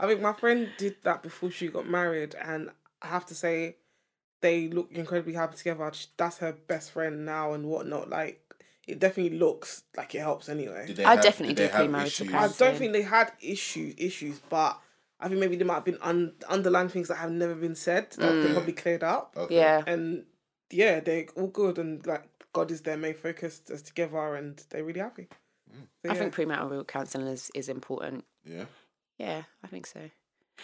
I think my friend did that before she got married, and I have to say, they look incredibly happy together. That's her best friend now and whatnot. Like, it definitely looks like it helps anyway.
Did they
I
have-
definitely
did they
do pre-marital
issues?
I don't think they had issues, issues, but I think maybe there might have been un- underlying things that have never been said that they mm. probably cleared up.
Okay.
Yeah.
And yeah, they're all good and like God is their main focus as together and they're really happy. Mm. So,
I
yeah.
think premarital counselling is, is important.
Yeah.
Yeah, I think so.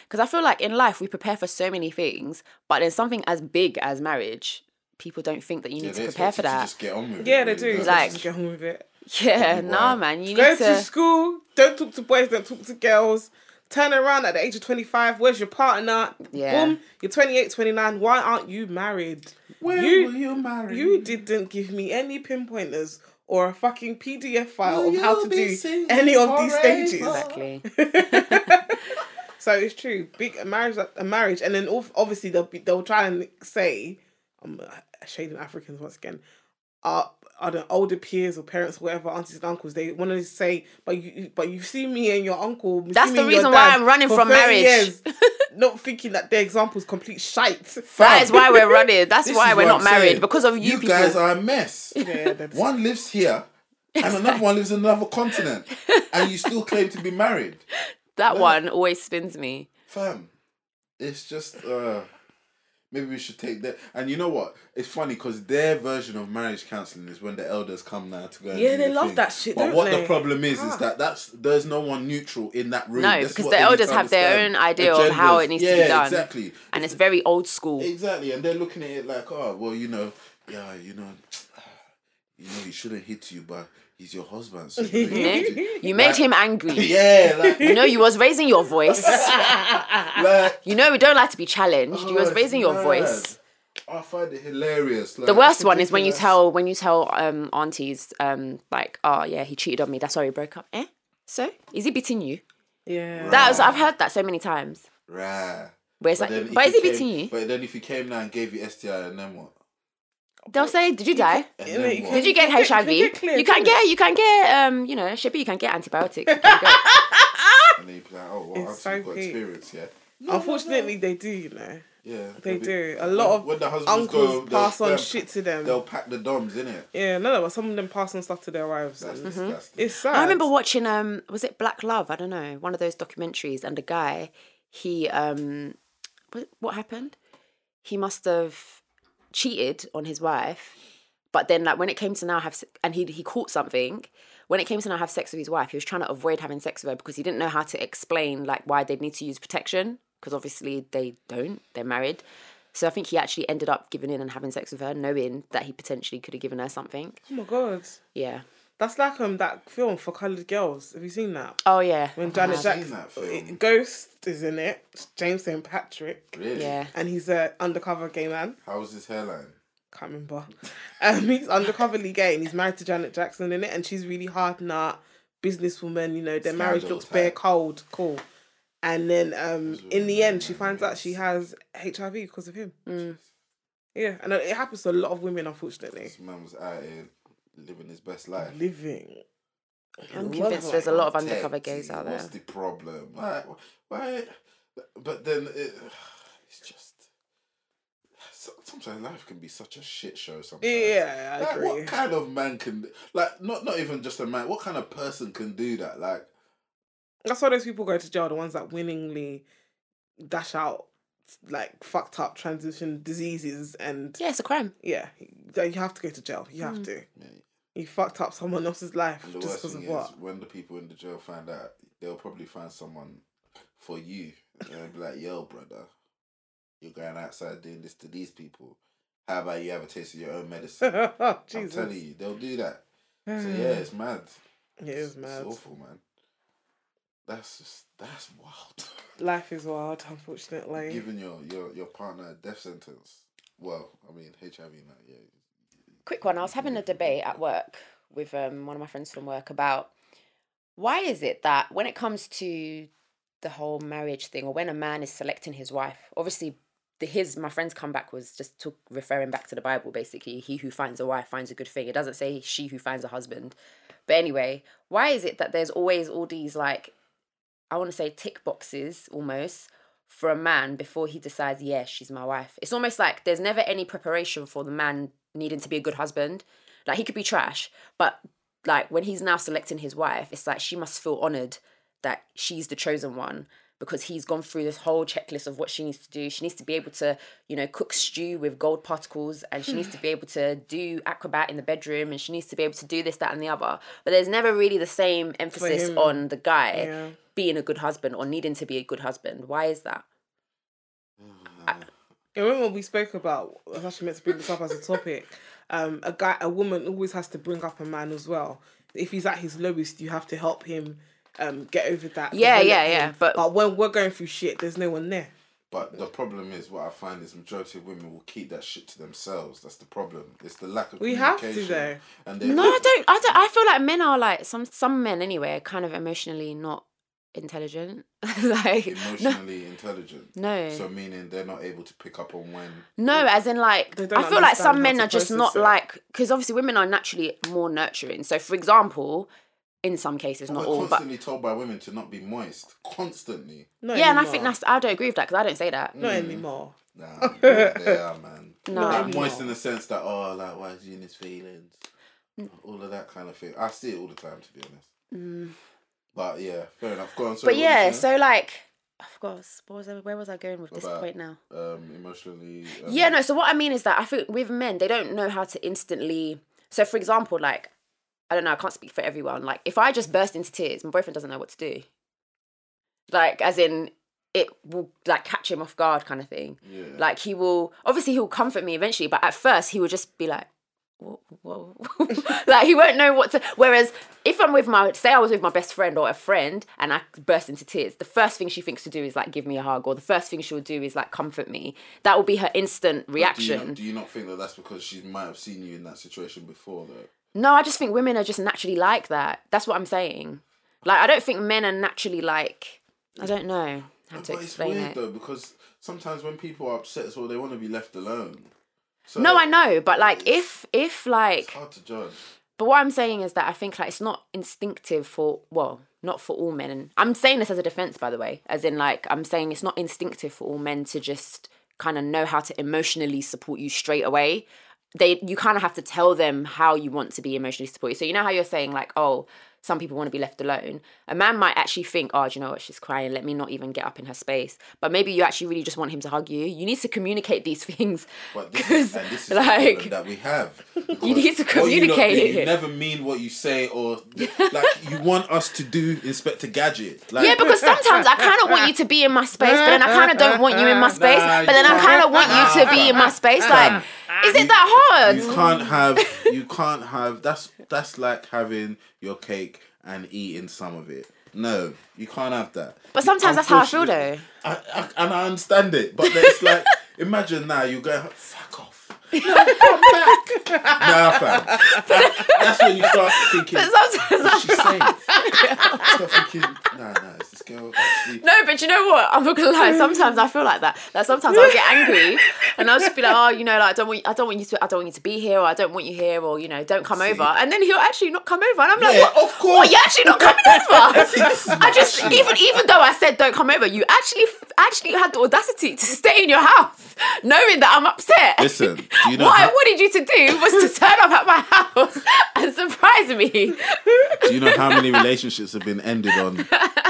Because I feel like in life we prepare for so many things, but there's something as big as marriage. People don't think that you need
they
to prepare for
you to
that.
Just get on with it,
yeah, they do.
don't
Like-
Just get on with it.
Yeah,
Why?
nah, man. You
Go
need
to
to.
school. Don't talk to boys. Don't talk to girls. Turn around at the age of 25. Where's your partner?
Yeah.
Boom. You're 28, 29. Why aren't you married?
When
you,
will you marry?
You didn't give me any pinpointers or a fucking PDF file
Will
of how to do any of these stages.
Exactly.
So it's true. Big a marriage, a marriage, and then obviously they'll be, they'll try and say, I'm uh, shading Africans once again. Are are the older peers or parents, or whatever, aunties and uncles? They want to say, but you but you see me and your uncle. you
That's the reason why I'm running from marriage.
years," not thinking that their example's complete shite.
That is why we're running. That's why we're not
I'm
married
saying.
because of you,
You
people.
guys are a mess.
Yeah, that's,
One lives here, and another one lives in another continent, and you still claim to be married.
that one always spins me.
Fam, it's just uh maybe we should take that. And you know what? It's funny because their version of marriage counselling is when the elders come now to go.
Yeah, they
the
love
thing.
that shit,
But what
they?
the problem is, is
Ah.
that that's there's no one neutral in that room.
No,
That's
because the elders have their own idea of how it needs to be
Yeah,
done.
Exactly.
And it's very old school.
Exactly, and they're looking at it like, oh, well, you know, yeah, you know, you know, he shouldn't hit you, but he's your husband. So you, know, you,
You made
like-
him angry.
Yeah, like,
You know, you was raising your voice.
like
You know, we don't like to be challenged. you
Oh,
was
it's
raising your
mad.
voice.
I find it hilarious. Like,
The worst one is when you tell when you tell um aunties um like oh yeah he cheated on me that's why we broke up eh so is he beating you
yeah.
that was I've heard that so many times
Right.
where it's
then
like but is he
came-
beating you
But then if he came now and gave you STI, and then what?
They'll say did you die
And
Yeah, you
what?
can-
did you get
get-
HIV
can get
you can
can't
get you can't get um you know Shippy you can't get antibiotics You can go.
And then you'd be like, oh, well,
It's
I've
so
got experience, yeah.
Unfortunately, they do, you know.
Yeah.
They do. A lot of
when the husbands
uncles
go,
pass on
they'll-
shit to them.
They'll pack the doms, innit?
Yeah, no, no, but some of them pass on stuff to their wives.
That's
and
disgusting.
It's sad.
I remember watching um was it Black Love I don't know one of those documentaries and the guy he um what, what happened he must have cheated on his wife but then like when it came to now have and he he caught something when it came to now have sex with his wife he was trying to avoid having sex with her because he didn't know how to explain like why they'd need to use protection because obviously they don't they're married. So I think he actually ended up giving in and having sex with her knowing that he potentially could have given her something.
Oh my god,
yeah
that's like um that film for colored girls. Have you seen that?
oh yeah
When Janet
I've
Jackson,
that film.
Ghost is in it. James St Patrick,
Really?
yeah
and he's a undercover gay man.
How was his hairline?
Can't remember. Um, he's undercoverly gay, and he's married to Janet Jackson in it, and she's really hard nut businesswoman. You know, their marriage
Scandal
looks bare cold, cool. And then um, in the end, she finds out she has HIV because of him.
Mm.
Yeah, and it happens to a lot of women, unfortunately.
This man was out here living his best life.
Living.
I'm
Love
convinced there's a lot of undercover gays out there.
What's the problem? Why? Why? But then it, it's just. Sometimes life can be such a shit show. Sometimes.
Yeah, I
Like,
agree.
what kind of man can like not not even just a man? What kind of person can do that? Like
That's why those people go to jail, the ones that willingly dash out like fucked up transition diseases and
Yeah, it's a crime.
yeah, you have to go to jail. You have hmm. to.
Yeah.
You fucked up someone else's life
and the
just because of what?
when the people in the jail find out, they'll probably find someone for you. They'll be like, "Yo, brother, you're going outside doing this to these people. How about you have a taste of your own medicine?" I'm telling you, they'll do that. So yeah, it's mad.
It is
It's
mad.
It's awful, man. That's just that's wild.
Life is wild, unfortunately.
Giving your, your your partner a death sentence. Well, I mean HIV now, yeah.
Quick one. I was having a debate at work with um, one of my friends from work about why is it that when it comes to the whole marriage thing, or when a man is selecting his wife, obviously the his my friend's comeback was just referring back to the Bible. Basically, he who finds a wife finds a good thing. It doesn't say she who finds a husband. But anyway, why is it that there's always all these like I want to say tick boxes almost for a man before he decides, yeah, she's my wife. It's almost like there's never any preparation for the man needing to be a good husband. Like he could be trash, but like when he's now selecting his wife, it's like she must feel honored that she's the chosen one because he's gone through this whole checklist of what she needs to do. She needs to be able to, you know, cook stew with gold particles and she needs to be able to do acrobat in the bedroom and she needs to be able to do this, that, and the other. But there's never really the same emphasis on the guy
Yeah.
being a good husband or needing to be a good husband. Why is that?
You remember we spoke about? I was actually meant to bring this up as a topic. Um, a guy, a woman always has to bring up a man as well. If he's at his lowest, you have to help him um, get over that.
Yeah, yeah, yeah,
him.
but-
but when we're going through shit, there's no one there.
But the problem is, what I find is majority of women will keep that shit to themselves. That's the problem. It's the lack of
We have to, though.
And
No, I don't. I don't. I feel like men are like some some men anyway, are kind of emotionally not intelligent. like no,
emotionally intelligent.
No.
So meaning they're not able to pick up on when.
no, as in like I feel like some men are just not
it.
like because obviously women are naturally more nurturing. So for example, in some cases, not
We're
all, but
constantly told by women to not be moist. Constantly.
Not
yeah, and I think that's I don't agree with that because I don't say that.
not mm. anymore.
Nah, they are, man.
No.
Like, moist in the sense that, oh, like, why is he in his feelings? All of that kind of thing. I see it all the time, to be honest. Mm. But yeah, fair enough. Go on. Sorry,
But yeah,
were you saying?
so like I forgot what was I, where was I going with this
About-
point now?
um, emotionally. Um,
Yeah, no. So what I mean is that I think with men, they don't know how to instantly. So for example, like I don't know, I can't speak for everyone. Like if I just burst into tears, my boyfriend doesn't know what to do. Like as in, it will like catch him off guard, kind of thing.
Yeah.
Like he will obviously he'll comfort me eventually, but at first he will just be like. Whoa, whoa. like he won't know what to whereas if i'm with my say i was with my best friend or a friend and i burst into tears the first thing she thinks to do is like give me a hug or the first thing she'll do is like comfort me that will be her instant
Do you,
reaction
do you not think that that's because she might have seen you in that situation before, though?
No, I just think women are just naturally like that. That's what I'm saying. Like, I don't think men are naturally like. I don't know how to
but it's
explain
weird
it.
though because sometimes when people are upset as well, they want to be left alone. So
No, I know, but like, if if like,
It's hard to judge.
but what I'm saying is that I think like it's not instinctive for well, not for all men. And I'm saying this as a defense, by the way, as in like I'm saying it's not instinctive for all men to just kind of know how to emotionally support you straight away. They you kind of have to tell them how you want to be emotionally supported. So you know how you're saying like, oh, some people want to be left alone. A man might actually think, oh, do you know what, she's crying. Let me not even get up in her space. But maybe you actually really just want him to hug you. You need to communicate these things
But this is, and this is
like
that we have.
You need to
what you
communicate
You never mean what you say, or like you want us to do Inspector Gadget. Like,
Yeah, because sometimes I kind of want you to be in my space, but then I kind of don't want you in my space.
Nah,
but then I kind of want you to be in my space. Like, is it that hard?
you can't have you can't have that's that's like having your cake and eating some of it. No, you can't have that.
But sometimes that's how I feel, though.
I, I, and I understand it, but it's like imagine now you go fuck off. No, come back. nah, fam. That's when you start thinking.
But sometimes
What's she saying? start thinking. Nah, nah. Is this girl actually?
No, but you know what? I'm not gonna lie. Sometimes I feel like that. Like sometimes I'll get angry, and I'll just be like, oh, you know, like I don't want, I don't want you to, I don't want you to be here, or I don't want you here, or you know, don't come over. And then he'll actually not come over, and I'm like,
Yeah,
what?
of course.
What? You're actually not coming over?
See, this is my
I just even even though I said don't come over, you actually actually you had the audacity to stay in your house, knowing that I'm upset.
Listen, do you know
what I wanted you to do was to turn up at my house and surprise me.
Do you know how many relationships have been ended on?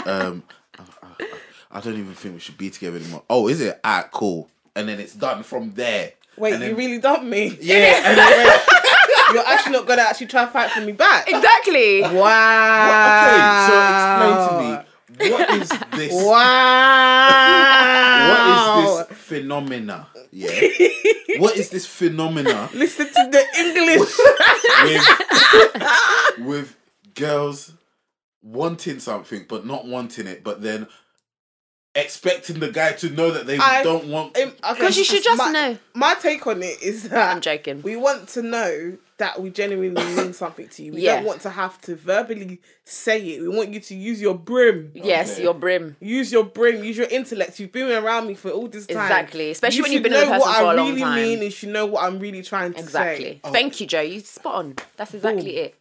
Um, I, I don't even think we should be together anymore. Oh, is it? Ah, cool. And then it's done from there.
Wait,
and then,
you really dumped me.
Yeah. And then,
You're actually not gonna actually try and fight for me back.
Exactly.
Wow.
okay, so explain to me what is this?
Wow.
What is this phenomena? Yeah. what is this phenomena
Listen to the English.
with with girls wanting something but not wanting it, but then expecting the guy to know that they
I-
don't want.
Um, okay,
'Cause you should just
my,
know.
My take on it is that
I'm joking.
We want to know that we genuinely mean something to you. We
Yeah.
don't want to have to verbally say it. We want you to use your brim.
Yes,
Okay.
your brim.
Use your brim. use your intellect. You've been around me for all this time.
Exactly, especially
You
when you've been with a
know
person
what
for
I
a long
really
time.
mean. You should know what I'm really trying to say.
Exactly.
say.
Thank you, Joe. You spot on. That's exactly
Boom.
it.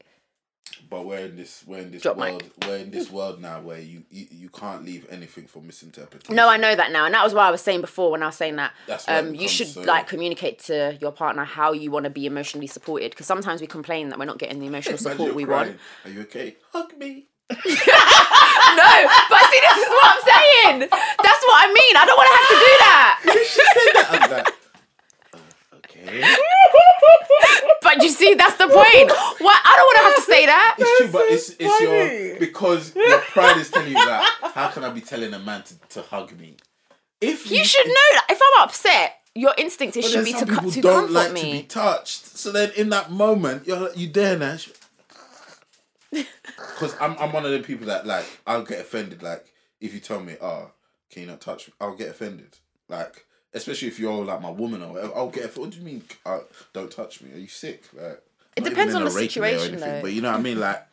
But we're in this we're in this
Drop mic.
world we're in this world now where you, you you can't leave anything for misinterpretation.
No, I know that now, and that was what I was saying before when I was saying that um, you should
so-
like communicate to your partner how you want to be emotionally supported. Because sometimes we complain that we're not getting the emotional
Imagine
support we
crying.
want.
Are you okay? Hug me.
No, but see, this is what I'm saying. That's what I mean. I don't want to have to do that.
I'm like, uh, okay.
But you see, that's the point. What? I don't want to have to say that.
It's true, but it's it's your because your pride is telling you that. How can I be telling a man to, to hug me? If
You should know that. If I'm upset, your instinct it should be to, co-
people
to
don't
comfort
like
me.
to be touched. So then, in that moment, you're you there now. Because I'm I'm one of the people that like I'll get offended. Like if you tell me, "Oh, can you not touch me?" I'll get offended. Like especially if you're like my woman or whatever, I'll get offended. What do you mean? Uh, don't touch me? Are you sick? Like
It depends on the
a rape there or
situation,
anything,
though.
But you know what I mean? Like.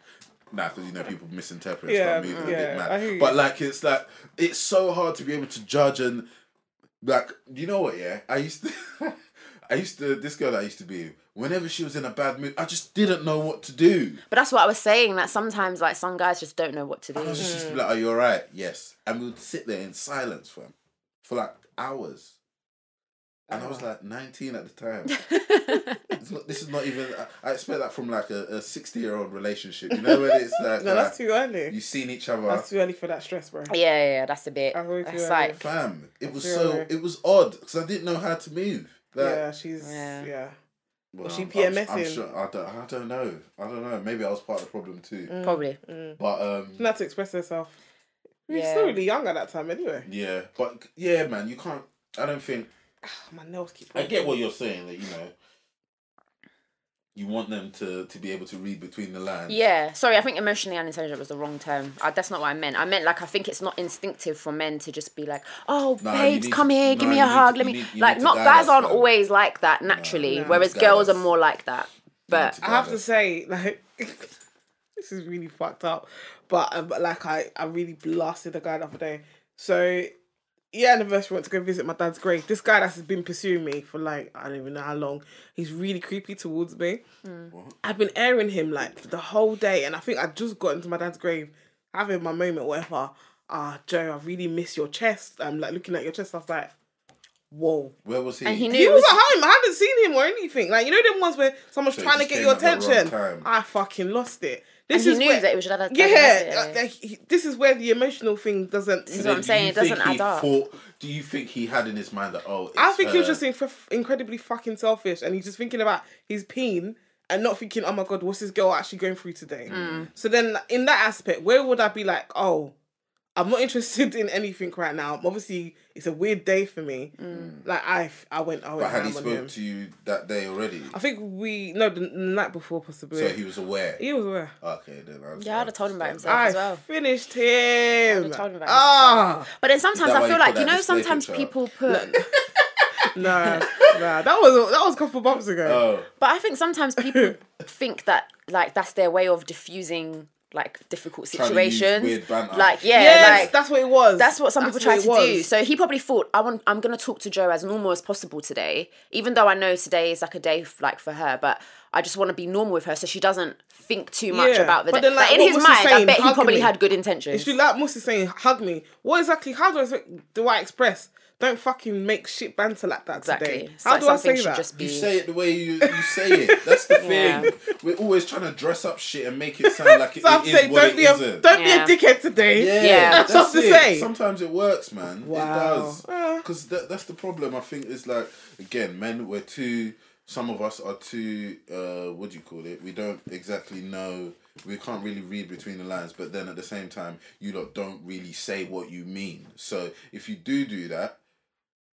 Nah, because you know people misinterpret and
Yeah,
start moving a
yeah,
bit mad. But like it's like it's so hard to be able to judge and like you know what? Yeah, I used to, I used to this girl that I used to be. Whenever she was in a bad mood, I just didn't know what to do.
But that's what I was saying. That sometimes, like some guys just don't know what to do.
I was just used to be like, "Are you alright?" Yes, and we would sit there in silence for for like hours. And I was like nineteen at the time. It's not, this is not even. I, I expect that from like a, a sixty-year-old relationship. You know when it's like
No, that's
uh,
too early.
you've seen each other.
That's too early for that stress, bro.
Yeah, yeah, yeah, that's a bit.
I really
That's like
Fam, it was so
it.
it was odd because I didn't know how to move. Like,
yeah, she's
Yeah.
yeah.
well,
Was she
I'm- I'm- I'm sure, I don't. I don't know. I don't know. Maybe I was part of the problem too.
probably.
But um,
She had to express herself. She's
Yeah.
still really young at that time, anyway.
yeah. But yeah, man, you can't. I don't think.
My nails keep.
I get what you're saying. That you know. You want them to to be able to read between the lines.
Yeah, sorry, I think emotionally unintelligent was the wrong term. I, that's not what I meant. I meant like I think it's not instinctive for men to just be like, "Oh,
Nah,
babes, come
to-
here,
nah,
give me a hug,
to-
let
you
me."
need- you
like,
need
not guys
us,
aren't
man.
always like that naturally,
you need
whereas girls
us.
are more like that. But
I have
guide
to say, like, this is really fucked up. But, um, like, I, I really blasted the guy the other day. So, yeah, anniversary went to go visit my dad's grave. This guy that's been pursuing me for like I don't even know how long. He's really creepy towards me. I've been airing him like for the whole day, and I think I just got into my dad's grave, having my moment, whatever. Ah, Joe, I really miss your chest. I'm like looking at your chest. I was like, whoa.
Where was he?
and he knew
He was
was.
at home. I haven't seen him or anything. Like you know them ones where someone's
So
trying to get your
at the wrong
attention. I fucking lost it.
And
This
he
is
knew
where,
that it was that.
yeah. like, he- this is where the emotional thing doesn't.
That's what I'm saying, it doesn't add up.
Thought, do you think he had in his mind that oh?
I
it's
think he was just inf- incredibly fucking selfish, and he's just thinking about his peen and not thinking, oh my god, what's this girl actually going through today?
Mm.
So then, in that aspect, where would I be like, oh, I'm not interested in anything right now. Obviously, it's a weird day for me.
Mm.
Like I, I went, Oh, I went
But had he
ham
spoke
him.
to you that day already?
I think we no the, the night before possibly.
So he was aware.
he was aware.
Okay, then I
Yeah, I'd have told him about himself
I
as well.
finished him.
I'd have told him about
ah,
But then sometimes I feel like you know sometimes
picture
people put.
nah, nah. That was that was a couple months ago.
Oh,
But I think sometimes people think that like that's their way of diffusing like difficult
Trying
situations.
weird banter.
Like yeah,
yes,
like
that's what it was.
that's what some
That's
people try to
it
do. So he probably thought I want I'm gonna talk to Joe as normal as possible today, even though I know today is like a day f- like for her, but I just want to be normal with her so she doesn't think too much
Yeah,
about the
but
day.
then, like,
Like, in his
was he
mind, I bet he probably
me.
had good intentions.
If you like Musi saying hug me, what exactly? How do I do I express? Don't fucking make shit banter like that
Exactly.
today.
It's
How
like
do I say that?
just be
you say it the way you, you say it. That's the thing.
Yeah.
We're always trying to dress up shit and make it sound like it,
So
it is
saying,
what
don't
it
be a
isn't.
don't
Yeah.
be a dickhead today.
Yeah,
Yeah.
that's,
That's what to
it.
say.
Sometimes it works, man.
Wow.
It does.
Yeah.
Because that, that's the problem. I think is like again, men. We're too. Some of us are too. Uh, what do you call it? We don't exactly know. We can't really read between the lines. But then at the same time, you lot don't really say what you mean. So if you do do that,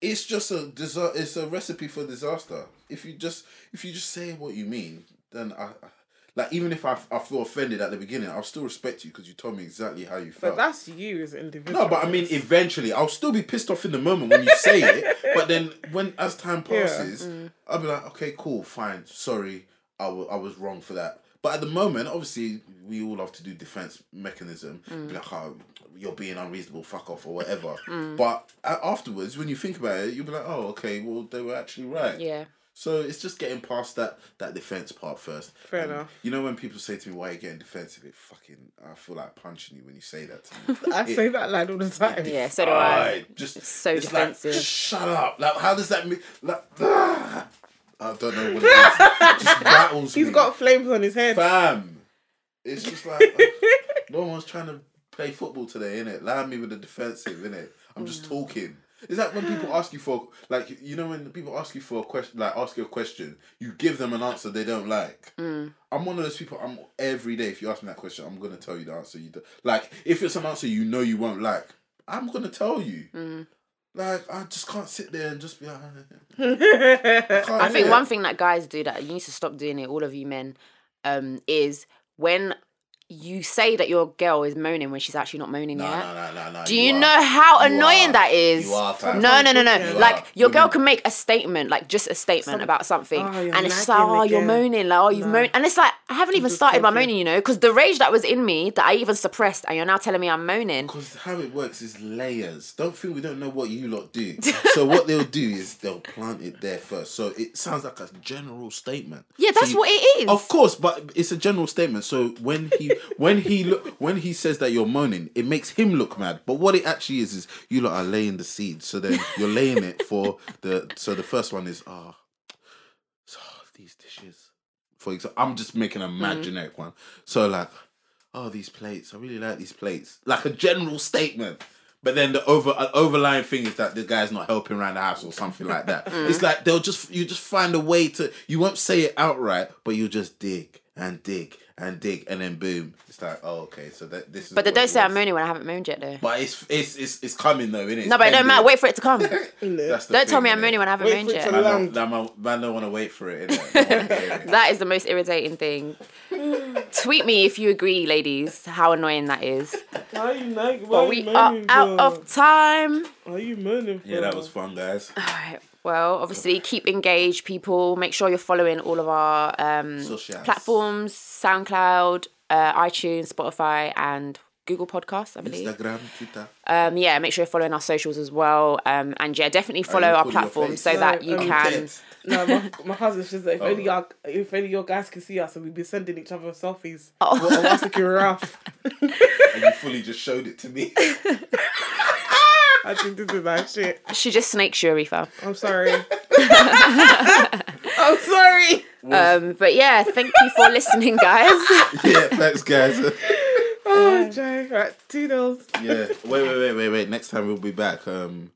it's just a disa- It's a recipe for disaster. If you just if you just say what you mean, then I. I like even if I, I feel offended at the beginning, I'll still respect you because you told me exactly how you felt.
But that's you as an individual.
No, but I mean, eventually, I'll still be pissed off in the moment when you say it. But then, when as time passes, mm. I'll be like, okay, cool, fine, sorry, I wa- I was wrong for that. But at the moment, obviously, we all have to do defense mechanism. Be like, oh, you're being unreasonable, fuck off, or whatever. But afterwards, when you think about it, you'll be like, oh, okay, well, they were actually right.
yeah.
So it's just getting past that that defense part first.
Fair
And
enough.
You know when people say to me, "Why are you getting defensive?" It fucking I feel like punching you when you say that to me.
I
It-
say that line all the time.
Yeah, so do I.
Just
so
it's
defensive.
Like, Shut up! Like, how does that mean? Like, ah, I don't know what it is. It just rattles
He's
me.
got flames on his head.
fam. It's just like uh, no one's trying to play football today, innit? Land me with the defensive, innit? I'm just talking. Is that when people ask you for like you know when people ask you for a question like ask you a question, you give them an answer they don't like.
Mm.
I'm one of those people. I'm every day. If you ask me that question, I'm gonna tell you the answer. You do. like if it's an answer you know you won't like, I'm gonna tell you.
Mm.
Like I just can't sit there and just be like.
I think one thing that guys do that you need to stop doing it, all of you men, um, is when you say that your girl is moaning when she's actually not moaning
No,
yet.
no, no, no, no.
Do you,
are.
know how annoying
are.
that is?
You are, fam.
no, no, no, no.
You
like
are.
your girl can make a statement, like just a statement
Some-
about something,
Oh,
and it's just like,
nagging
oh, you're
again.
moaning, like, oh, you've
No.
moaned, and it's like I haven't even started my moaning, you know, because the rage that was in me that I even suppressed, and you're now telling me I'm moaning.
Because how it works is layers. Don't think we don't know what you lot do. so what they'll do is they'll plant it there first. So it sounds like a general statement.
Yeah,
So
that's
you-
what it is.
Of course, but it's a general statement. So when he when he look when he says that you're moaning, it makes him look mad. But what it actually is is you lot are laying the seed. So then you're laying it for the. So the first one is ah, so these dishes. For example, I'm just making a mad generic one. So like, oh these plates, I really like these plates. Like a general statement. But then the over uh, overlying thing is that the guy's not helping around the house or something like that. It's like they'll just you just find a way to you won't say it outright, but you just dig and dig and dig and then boom. It's like oh okay, so that this is.
But they don't
it
say I'm
was.
moaning when I haven't moaned yet, though.
But it's it's it's, it's coming though, isn't it
No, but it don't matter. Wait for it to come. Don't tell me I'm
innit?
moaning when I haven't
Wait
moaned yet.
to
Man
land.
don't, man, man don't want to wait for it. innit? They wanna hear it.
That is the most irritating thing. Tweet me if you agree, ladies, how annoying that is.
Why are you nagging? Why
But
are
we
you
are
moaning
out of time.
Why are you moaning
yeah, that was fun, guys.
Alright. Well, obviously, keep engaged, people. Make sure you're following all of our um,
Socials.
platforms SoundCloud, uh, iTunes, Spotify, and Google Podcasts, I believe.
Instagram, Twitter.
Um, yeah, make sure you're following our socials as well. Um, and yeah, definitely follow our
put your
platforms so
No,
that you
um,
can.
Tent.
No, my, my husband's just like, if
Oh.
only y'all, if only your guys can see us, and we've been sending each other selfies.
Oh.
Well, I was looking rough.
and you fully just showed it to me.
I think this is that shit.
She just snakes you, Arifa.
I'm sorry. I'm sorry.
Um, but yeah, thank you for listening, guys.
yeah, thanks, guys.
Oh, Jay. Right, toodles.
yeah. Wait, wait, wait, wait, wait. Next time we'll be back. Um,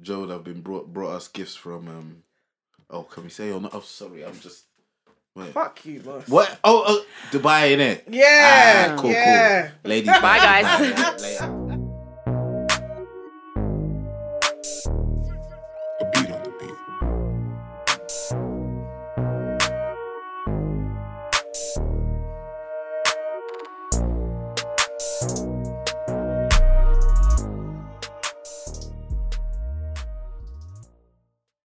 Joe would have been brought brought us gifts from um. Oh, can we say or not? Oh, sorry, I'm just. Wait.
Fuck you, boss.
What? Oh, oh Dubai, innit?
Yeah.
Ah, cool,
yeah.
cool. Ladies,
Bye, guys.
Later.